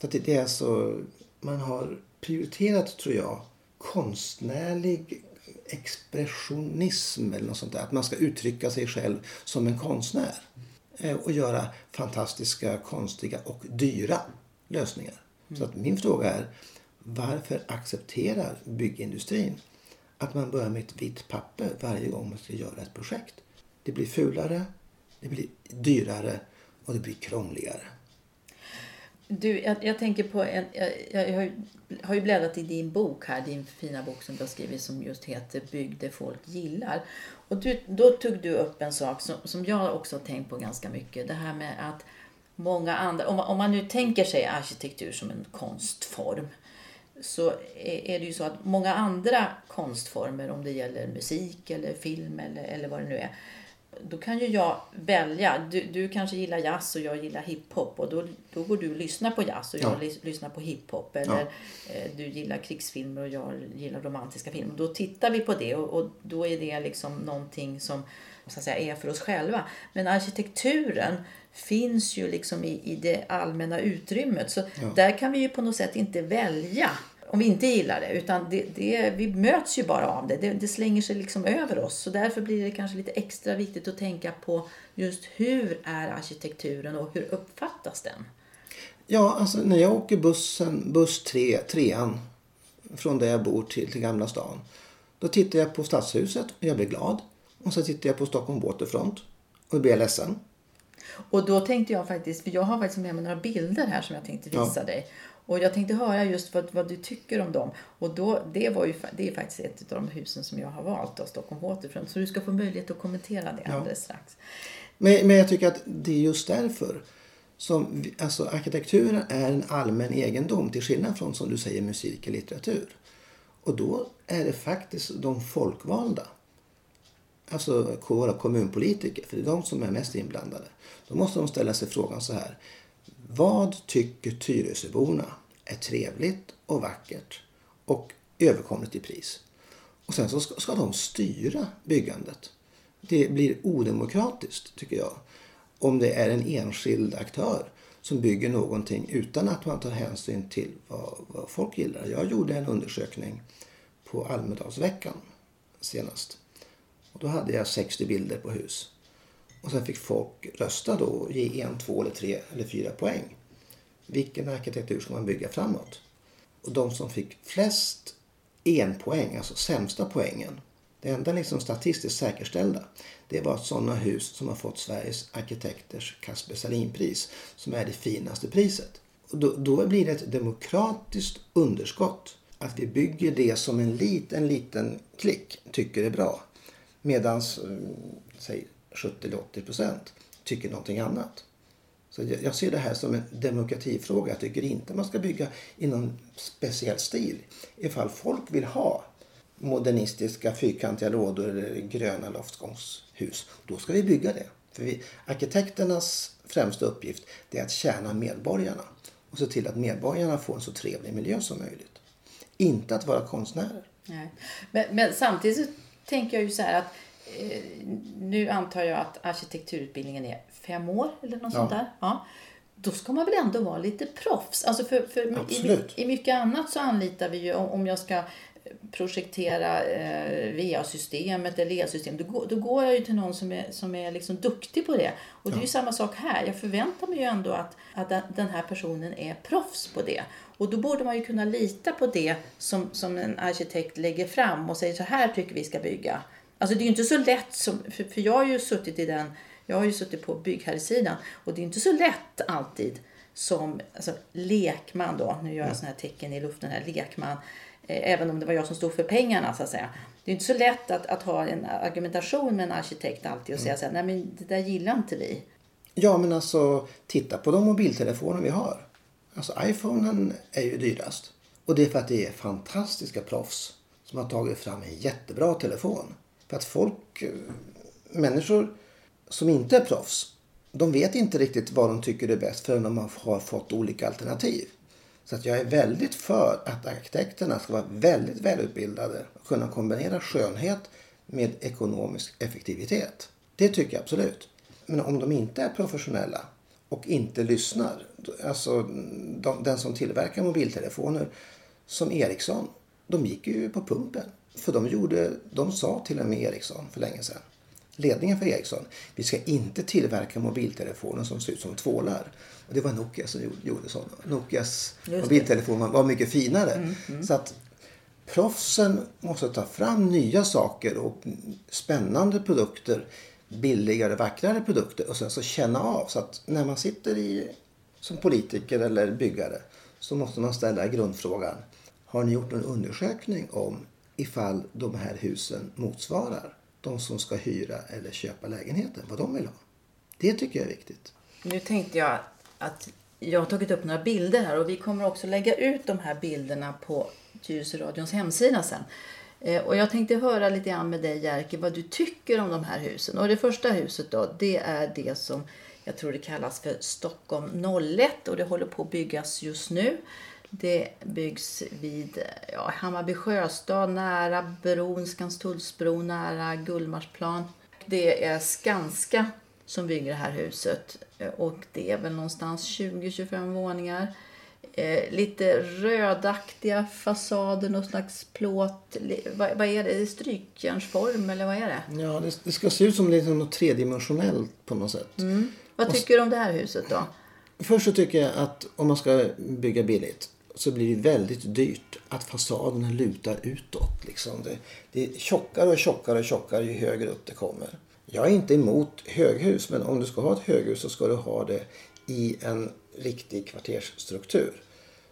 B: Så det, det är alltså, man har prioriterat, tror jag, konstnärlig expressionism eller något sånt där. Att man ska uttrycka sig själv som en konstnär. Eh, och göra fantastiska, konstiga och dyra lösningar. Så att min fråga är, varför accepterar byggindustrin att man börjar med ett vitt papper varje gång man ska göra ett projekt? Det blir fulare, det blir dyrare och det blir krångligare.
A: Du, jag, jag tänker på en... Jag, jag har, ju, har ju bläddrat i din bok här, din fina bok som du har skrivit som just heter Bygg det folk gillar. Och du, då tog du upp en sak som, som jag också har tänkt på ganska mycket. Det här med att många andra... Om man, om man nu tänker sig arkitektur som en konstform så är det ju så att många andra konstformer, om det gäller musik eller film eller, eller vad det nu är, då kan ju jag välja. Du, du kanske gillar jazz och jag gillar hiphop och då, då går du och lyssnar på jazz och jag
B: Ja.
A: lys- lyssnar på hiphop. Eller eh, du gillar krigsfilmer och jag gillar romantiska filmer. Då tittar vi på det och, och då är det liksom någonting som så att säga, är för oss själva. Men arkitekturen finns ju liksom i, i det allmänna utrymmet. Så där kan vi ju på något sätt inte välja om vi inte gillar det. Utan det, det, vi möts ju bara av det. det. Det slänger sig liksom över oss. Så därför blir det kanske lite extra viktigt att tänka på just hur är arkitekturen och hur uppfattas den?
B: Ja, alltså när jag åker bussen, buss 3, trean från där jag bor till, till Gamla stan. Då tittar jag på Stadshuset och jag blir glad. Och så tittar jag på Stockholm Waterfront och då blir jag ledsen.
A: Och då tänkte jag faktiskt, för jag har faktiskt med mig några bilder här som jag tänkte visa
B: Ja.
A: dig. Och jag tänkte höra just vad, vad du tycker om dem. Och då, det, var ju, det är faktiskt ett av de husen som jag har valt av Stockholm Waterfront. Så du ska få möjlighet att kommentera det alldeles strax.
B: Men, men jag tycker att det är just därför som vi, alltså arkitekturen är en allmän egendom till skillnad från som du säger musik och litteratur. Och då är det faktiskt de folkvalda, alltså våra kommunpolitiker, för det är de som är mest inblandade. Då måste de ställa sig frågan så här. Vad tycker Tyresöborna är trevligt och vackert och överkomligt i pris? Och sen så ska, ska de styra byggandet. Det blir odemokratiskt, tycker jag, om det är en enskild aktör som bygger någonting utan att man tar hänsyn till vad, vad folk gillar. Jag gjorde en undersökning på Almedalsveckan senast. Och då hade jag 60 bilder på hus. Och sen fick folk rösta då och ge en, två eller tre eller fyra poäng. Vilken arkitektur ska man bygga framåt? Och de som fick flest en poäng, alltså sämsta poängen, det enda liksom statistiskt säkerställda, det var sådana hus som har fått Sveriges arkitekters Kasper Salinpris, som är det finaste priset. Och då, då blir det ett demokratiskt underskott. Att vi bygger det som en liten, liten klick tycker är bra. Medan, eh, säg 70-80 procent tycker någonting annat. Så jag, jag ser det här som en demokratifråga. Jag tycker inte man ska bygga i någon speciell stil. Ifall folk vill ha modernistiska fyrkantiga lådor eller gröna loftgångshus, då ska vi bygga det. För vi, arkitekternas främsta uppgift det är att tjäna medborgarna och se till att medborgarna får en så trevlig miljö som möjligt. Inte att vara konstnärer.
A: Nej. Men, men samtidigt tänker jag ju så här att eh, nu antar jag att arkitekturutbildningen är fem år eller något
B: Ja.
A: sånt där. Ja. Då ska man väl ändå vara lite proffs. Alltså för, för i. I mycket annat så anlitar vi ju om, om jag ska projektera eh, VA-systemet eller E-system. Då, går- då går jag ju till någon som är, som är liksom duktig på det. Och det är ju samma sak här. Jag förväntar mig ju ändå att, att den här personen är proffs på det. Och då borde man ju kunna lita på det som, som en arkitekt lägger fram och säger så här tycker vi ska bygga. Alltså det är ju inte så lätt som, för, för jag har ju suttit i den, jag har ju suttit på byggherresidan och det är inte så lätt alltid som alltså, lekman då, nu gör jag sådana här tecken i luften här, lekman, eh, även om det var jag som stod för pengarna så att säga. Det är inte så lätt att, att ha en argumentation med en arkitekt alltid och säga så här, nej men det där gillar inte vi.
B: Ja, men alltså titta på de mobiltelefoner vi har. Alltså iPhonen är ju dyrast. Och det är för att det är fantastiska proffs som har tagit fram en jättebra telefon. För att folk, eh, människor som inte är proffs, de vet inte riktigt vad de tycker är bäst förrän de har fått olika alternativ. Så att jag är väldigt för att arkitekterna ska vara väldigt välutbildade och kunna kombinera skönhet med ekonomisk effektivitet. Det tycker jag absolut. Men om de inte är professionella och inte lyssnar, alltså de, den som tillverkar mobiltelefoner som Ericsson, de gick ju på pumpen. För de, gjorde, de sa till och med Ericsson för länge sedan, ledningen för Ericsson, vi ska inte tillverka mobiltelefoner som ser ut som tvålar. Och det var Nokia som gjorde- sådana. Nokias
A: det.
B: mobiltelefon var- mycket finare. Så att proffsen måste ta fram nya saker och spännande produkter, billigare, vackrare produkter och sen så känna av så att när man sitter i som politiker eller byggare så måste man ställa grundfrågan. Har ni gjort en undersökning om ifall de här husen motsvarar de som ska hyra eller köpa lägenheten, vad de vill ha? Det tycker jag är viktigt.
A: Nu tänkte jag att jag har tagit upp några bilder här och vi kommer också lägga ut de här bilderna på Tyresöradions hemsida sen. Eh, och jag tänkte höra lite grann med dig Jerker vad du tycker om de här husen. Och det första huset då, det är det som jag tror det kallas för Stockholm 01 och det håller på att byggas just nu. Det byggs vid ja, Hammarby sjöstad, nära bron, Skanstullsbron nära Gullmarsplan. Det är Skanska som bygger det här huset eh, och det är väl någonstans 20-25 våningar. Eh, lite rödaktiga fasader, någon slags plåt. Vad, vad är det? Är det Strykjärnsform eller vad är det?
B: Ja, det, det ska se ut som liksom något tredimensionellt på något sätt.
A: Vad tycker du om det här huset då?
B: Först så tycker jag att om man ska bygga billigt så blir det väldigt dyrt att fasaderna lutar utåt. Liksom. Det, det är tjockare och tjockare och tjockare ju högre upp det kommer. Jag är inte emot höghus men om du ska ha ett höghus så ska du ha det i en riktig kvartersstruktur.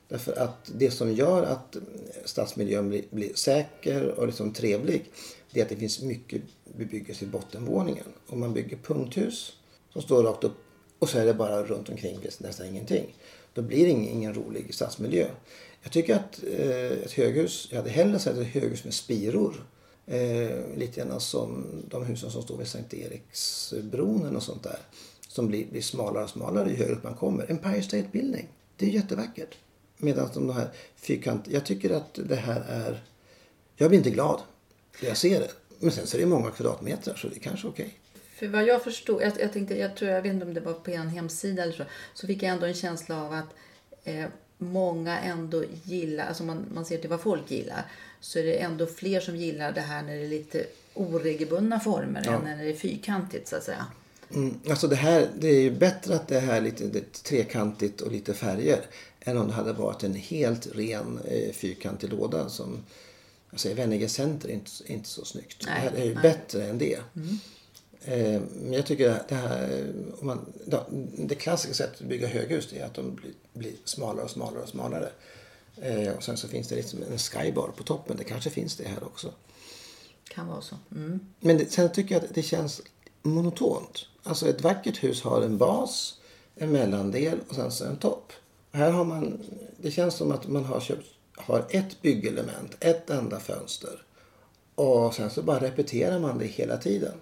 B: Därför att det som gör att stadsmiljön blir, blir säker och liksom trevlig det är att det finns mycket bebyggelse i bottenvåningen. Om man bygger punkthus som står rakt upp och så är det bara runt omkring nästan ingenting. Då blir det ingen, ingen rolig stadsmiljö. Jag tycker att eh, ett höghus, jag hade hellre sett ett höghus med spiror. Eh, lite grann som de husen som står vid Sankt Eriksbron och sånt där. Som blir, blir smalare och smalare ju högre upp man kommer. Empire State Building, det är jättevackert. Medan de här fyrkant, jag tycker att det här är, jag blir inte glad när jag ser det. Men sen så är det många kvadratmeter så det är kanske okej.
A: För vad jag förstod, jag, jag tänkte, jag tror, jag vet inte om det var på en hemsida eller så, så fick jag ändå en känsla av att eh, många ändå gillar, alltså man, man ser till vad folk gillar, så är det ändå fler som gillar det här när det är lite oregelbundna former än när det är fyrkantigt så att säga.
B: Mm, alltså det här, det är ju bättre att det här är lite är trekantigt och lite färger. Än om det hade varit en helt ren eh, fyrkantig låda som jag säger Wennergren Center är inte, inte så snyggt.
A: Nej,
B: det här är ju
A: nej.
B: bättre än det. Eh, men jag tycker att det här, om man, ja, det klassiska sättet att bygga höghus är att de blir, blir smalare och smalare och smalare. Eh, och sen så finns det liksom en skybar på toppen. Det kanske finns det här också.
A: Kan vara så. Mm.
B: Men det, sen tycker jag att det känns monotont. Alltså ett vackert hus har en bas, en mellandel och sen så en topp. Här har man, det känns som att man har köpt, har ett byggelement, ett enda fönster. Och sen så bara repeterar man det hela tiden.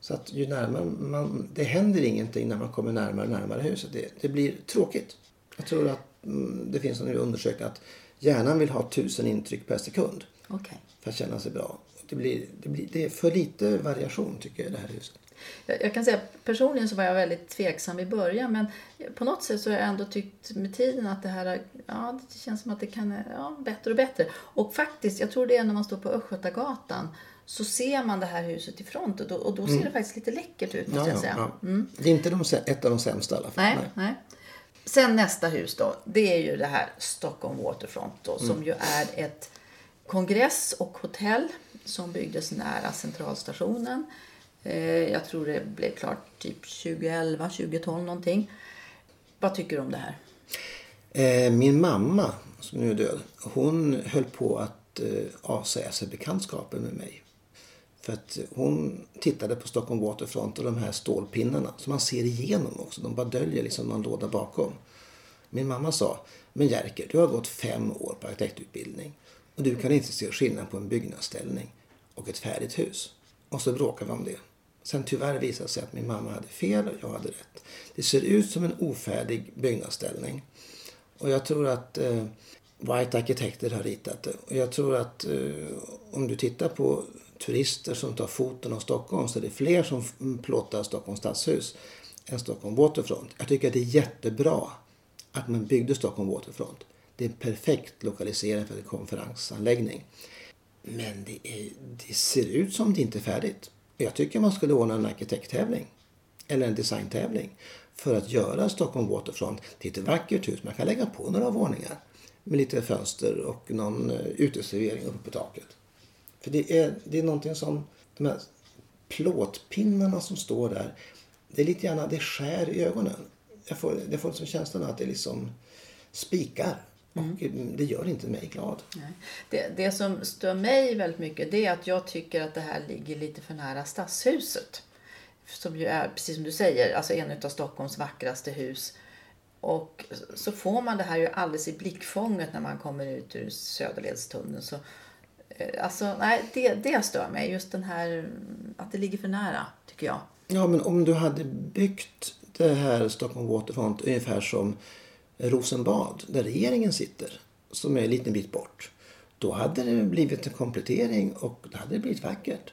B: Så att ju närmare man, det händer ingenting när man kommer närmare och närmare huset. Det, det blir tråkigt. Jag tror att mm, det finns en undersökning att hjärnan vill ha tusen intryck per sekund
A: Okej.
B: för att känna sig bra. Det, blir, det, blir, det är för lite variation tycker jag i det här huset.
A: Jag, jag kan säga personligen så var jag väldigt tveksam i början men på något sätt så har jag ändå tyckt med tiden att det här är- ja, det känns som att det kan ja, bättre och bättre. Och faktiskt, jag tror det är när man står på Östgötagatan så ser man det här huset i front och då, och då ser det faktiskt lite läckert ut måste
B: Mm. Ja,
A: jag
B: ja,
A: säga.
B: ja. Det är inte de, ett av de sämsta i alla fall.
A: Nej, nej. Sen nästa hus då, det är ju det här Stockholm Waterfront då, som ju är ett kongress och hotell som byggdes nära centralstationen. Eh, jag tror det blev klart typ 2011, 2012 någonting. Vad tycker du om det här?
B: Eh, min mamma, som nu är död, hon höll på att eh, avsäga sig bekantskapen med mig. För att hon tittade på Stockholm Waterfront och de här stålpinnarna som man ser igenom också. De bara döljer liksom någon låda bakom. Min mamma sa, men Jerker, du har gått fem år på arkitektutbildning och du kan inte se skillnad på en byggnadsställning och ett färdigt hus. Och så bråkade vi om det. Sen tyvärr visade det sig att min mamma hade fel och jag hade rätt. Det ser ut som en ofärdig byggnadsställning. Och jag tror att eh, White Arkitekter har ritat det. Och jag tror att eh, om du tittar på turister som tar foton av Stockholm så är det fler som mm, plåtar Stockholms stadshus än Stockholm Waterfront. Jag tycker att det är jättebra att man byggde Stockholm Waterfront. Det är en perfekt lokalisering för en konferensanläggning. Men det, är, det ser ut som det inte är färdigt. Jag tycker man skulle ordna en arkitekttävling eller en designtävling för att göra Stockholm Waterfront till ett vackert hus. Man kan lägga på några våningar med lite fönster och någon eh, uteservering uppe på taket. För det är, det är någonting som, de här plåtpinnarna som står där, det är lite gärna, det skär i ögonen. jag får, jag får liksom känslan att det liksom spikar. Och det gör inte mig glad.
A: Nej. Det, det som stör mig väldigt mycket det är att jag tycker att det här ligger lite för nära Stadshuset. Som ju är, precis som du säger, alltså en av Stockholms vackraste hus. Och så får man det här ju alldeles i blickfånget när man kommer ut ur Söderledstunneln. Så, eh, alltså, nej, det, det stör mig. Just den här att det ligger för nära, tycker jag.
B: Ja, men om du hade byggt det här Stockholm Waterfront ungefär som Rosenbad, där regeringen sitter, som är en liten bit bort. Då hade det blivit en komplettering och då hade det blivit vackert.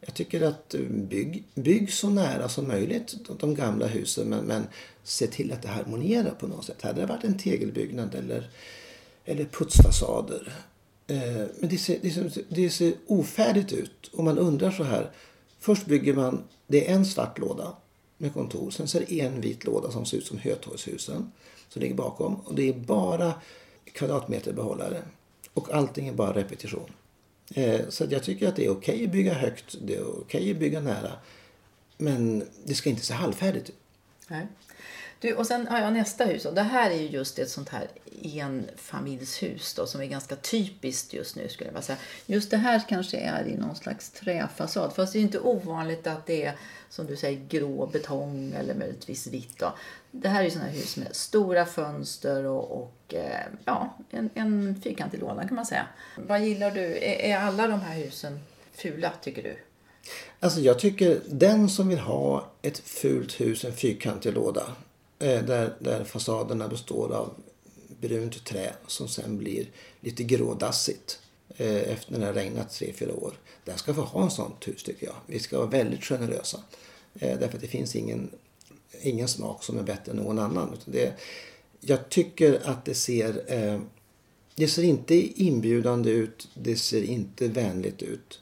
B: Jag tycker att eh, bygg, bygg så nära som möjligt de, gamla husen men, men se till att det harmonierar på något sätt. Hade det varit en tegelbyggnad eller, eller putsfasader. Eh, men det ser, det, ser, det ser ofärdigt ut och man undrar så här. Först bygger man, det är en svart låda med kontor. Sen så är det en vit låda som ser ut som Hötorgshusen som ligger bakom. Och det är bara kvadratmeterbehållare. Och allting är bara repetition. Eh, så jag tycker att det är okej okay att bygga högt, det är okej okay att bygga nära. Men det ska inte se halvfärdigt ut.
A: Nej. Du, och sen har jag nästa hus och det här är ju just ett sånt här enfamiljshus då, som är ganska typiskt just nu skulle jag säga. Just det här kanske är i någon slags träfasad fast det är inte ovanligt att det är som du säger grå betong eller möjligtvis vitt. Då. Det här är ju sådana hus med stora fönster och, och eh, ja, en, en fyrkantig låda kan man säga. Vad gillar du? Är, är alla de här husen fula tycker du?
B: Alltså jag tycker den som vill ha ett fult hus, en fyrkantig låda Eh, där, där fasaderna består av brunt trä som sen blir lite grådassigt eh, efter när det har regnat tre fyra år. Där ska få ha en sånt hus tycker jag. Vi ska vara väldigt generösa. Eh, därför att det finns ingen, ingen smak som är bättre än någon annan. Utan det, jag tycker att det ser, det ser inte inbjudande ut. Det ser inte vänligt ut.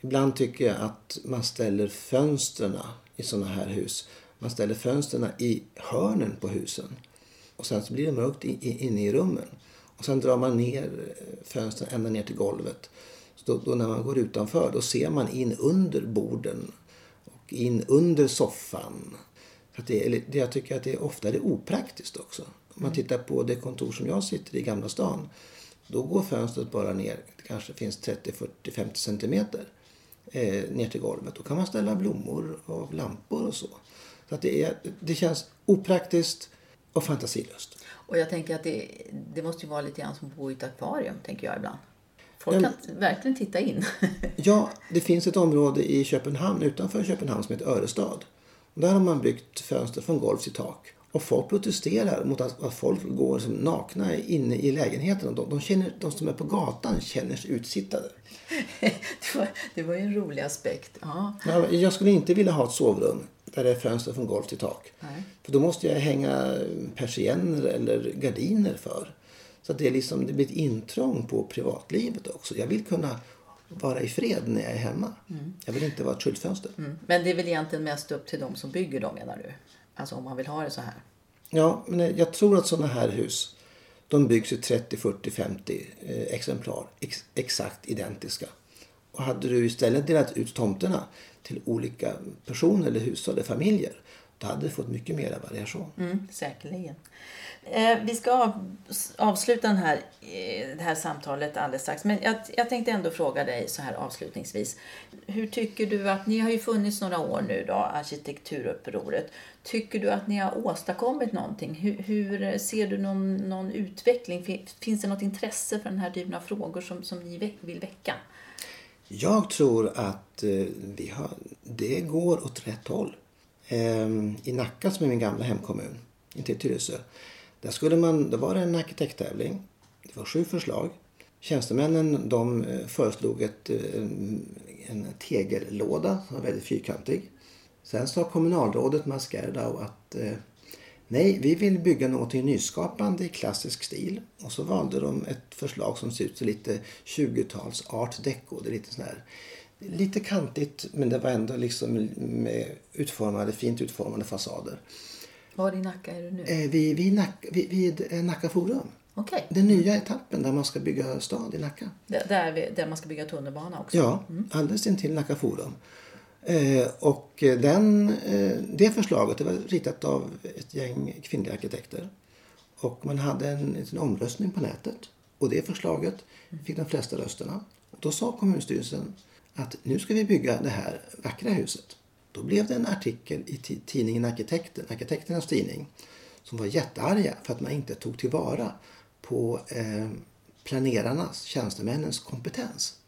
B: Ibland tycker jag att man ställer fönstren i sådana här hus. Man ställer fönstren i hörnen på husen. Och sen så blir det mörkt inne i rummen. Och sen drar man ner fönstren ända ner till golvet. Så då, då, när man går utanför då ser man in under borden och in under soffan. Så det, det, jag tycker att det ofta är det opraktiskt också. Om man tittar på det kontor som jag sitter i Gamla stan. Då går fönstret bara ner, det kanske finns 30, 40, 50 centimeter eh, ner till golvet. Då kan man ställa blommor och lampor och så. Att det, är, det känns opraktiskt och fantasilöst.
A: Och jag tänker att det, det måste ju vara lite grann som att bo i ett akvarium, tänker jag ibland. Folk kan ja, verkligen titta in.
B: ja, det finns ett område i Köpenhamn, utanför Köpenhamn, som heter Örestad. Där har man byggt fönster från golv till tak. Och folk protesterar mot att, att folk går som nakna inne i lägenheten. De, de, känner, de som är på gatan känner sig utsittade.
A: det, var, det var ju en rolig aspekt. Ja.
B: Ja, jag skulle inte vilja ha ett sovrum där det är fönster från golv till tak.
A: Nej.
B: För då måste jag hänga persienner eller gardiner för. Så det, är liksom, det blir ett intrång på privatlivet också. Jag vill kunna vara i fred när jag är hemma. Mm. Jag vill inte vara ett skyltfönster.
A: Mm. Men det är väl egentligen mest upp till de som bygger dem menar du? Alltså om man vill ha det så här?
B: Ja, men jag tror att sådana här hus de byggs i 30, 40, 50 eh, exemplar. Ex exakt identiska. Och hade du istället delat ut tomterna till olika personer eller hushåll eller familjer då hade vi fått mycket mer variation.
A: Mm, säkerligen. Eh, vi ska av, avsluta den här, eh, det här samtalet alldeles strax. Men jag, jag tänkte ändå fråga dig så här avslutningsvis. Hur tycker du att, ni har ju funnits några år nu då, arkitekturupproret. Tycker du att ni har åstadkommit någonting? Hur, hur ser du någon, någon utveckling? Finns det något intresse för den här typen av frågor som, som ni vill väcka?
B: Jag tror att eh, vi har, det går åt rätt håll. Ehm, I Nacka som är min gamla hemkommun, inte i Tyresö. Där skulle man, det var en arkitekttävling. Det var sju förslag. Tjänstemännen de eh, föreslog ett, eh, en tegellåda som var väldigt fyrkantig. Sen sa kommunalrådet Mats Gerdau att eh, nej, vi vill bygga något nyskapande i klassisk stil. Och så valde de ett förslag som ser ut som lite 20-tals art deco. Det är lite sån här, lite kantigt men det var ändå liksom med utformade, fint utformade fasader.
A: Var i Nacka är du nu?
B: Eh, vid, vid, Nacka, vid, vid Nacka Forum.
A: Okay.
B: Den nya etappen där man ska bygga stad i Nacka.
A: Där, där, där man ska bygga tunnelbana också?
B: Ja, mm. alldeles intill Nacka Forum. Eh, och eh, den, eh, det förslaget det var ritat av ett gäng kvinnliga arkitekter. Och man hade en en omröstning på nätet. Och det förslaget fick de flesta rösterna. Och då sa kommunstyrelsen att nu ska vi bygga det här vackra huset. Då blev det en artikel i tidningen Arkitekten, arkitekternas tidning, som var jättearga för att man inte tog tillvara på eh, planerarnas, tjänstemännens kompetens.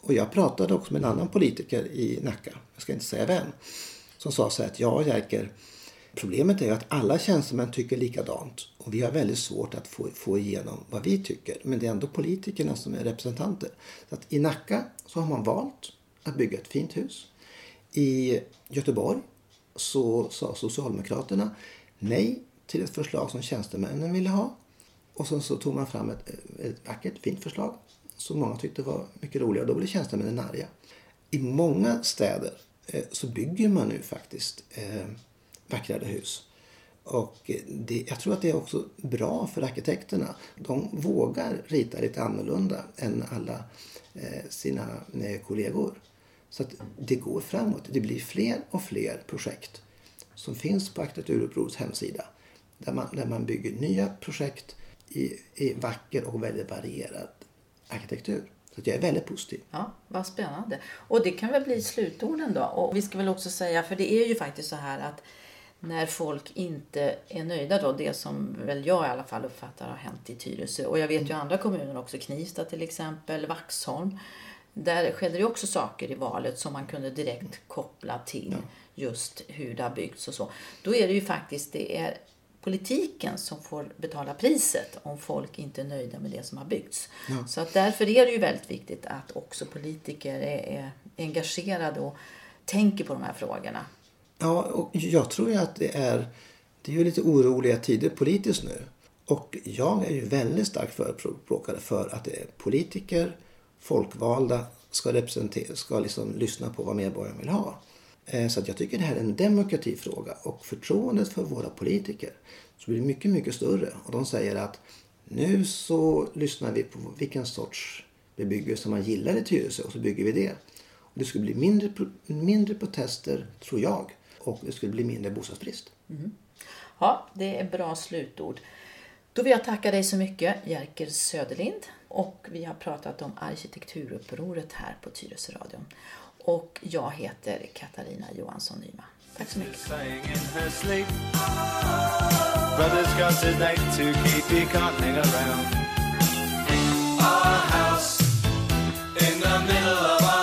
B: Och jag pratade också med en annan politiker i Nacka, jag ska inte säga vem, som sa så här att ja Jerker, problemet är ju att alla tjänstemän tycker likadant och vi har väldigt svårt att få, få igenom vad vi tycker. Men det är ändå politikerna som är representanter. Så att I Nacka så har man valt att bygga ett fint hus. I Göteborg så sa Socialdemokraterna nej till ett förslag som tjänstemännen ville ha. Och sen så tog man fram ett, ett vackert, fint förslag som många tyckte var mycket roligare. Och då blev tjänstemännen arga. I många städer eh, så bygger man nu faktiskt eh, vackrare hus. Och eh, det, jag tror att det är också bra för arkitekterna. De vågar rita lite annorlunda än alla sina kollegor. Så att det går framåt. Det blir fler och fler projekt som finns på Arkitekturupprorets hemsida. Där man, där man bygger nya projekt i, i vacker och väldigt varierad arkitektur. Så jag är väldigt positiv.
A: Ja, vad spännande. Och det kan väl bli slutorden då. Och vi ska väl också säga, för det är ju faktiskt så här att när folk inte är nöjda då, det som väl jag i alla fall uppfattar har hänt i Tyresö. Och jag vet ju andra kommuner också, Knivsta till exempel, Vaxholm. Där skedde det också saker i valet som man kunde direkt koppla till just hur det har byggts och så. Då är det ju faktiskt, det är politiken som får betala priset om folk inte är nöjda med det som har byggts. Så att därför är det ju väldigt viktigt att också politiker är, är engagerade och tänker på de här frågorna.
B: Ja, och jag tror ju att det är, det är ju lite oroliga tider politiskt nu. Och jag är ju väldigt starkt förespråkare för att det är politiker, folkvalda, ska representera, ska liksom lyssna på vad medborgarna vill ha. Eh, så att jag tycker det här är en demokratifråga och förtroendet för våra politiker så blir mycket, mycket större. Och de säger att nu så lyssnar vi på vilken sorts bebyggelse man gillar i Tyresö och så bygger vi det. Och det skulle bli mindre, mindre protester, tror jag, och det skulle bli mindre bostadsbrist. Mm-hmm.
A: Ja, det är bra slutord. Då vill jag tacka dig så mycket, Jerker Söderlind. Och vi har pratat om arkitekturupproret här på Tyresö radio. Och jag heter Katarina Johansson Nyman. Tack så mycket.
C: Our house in the middle of our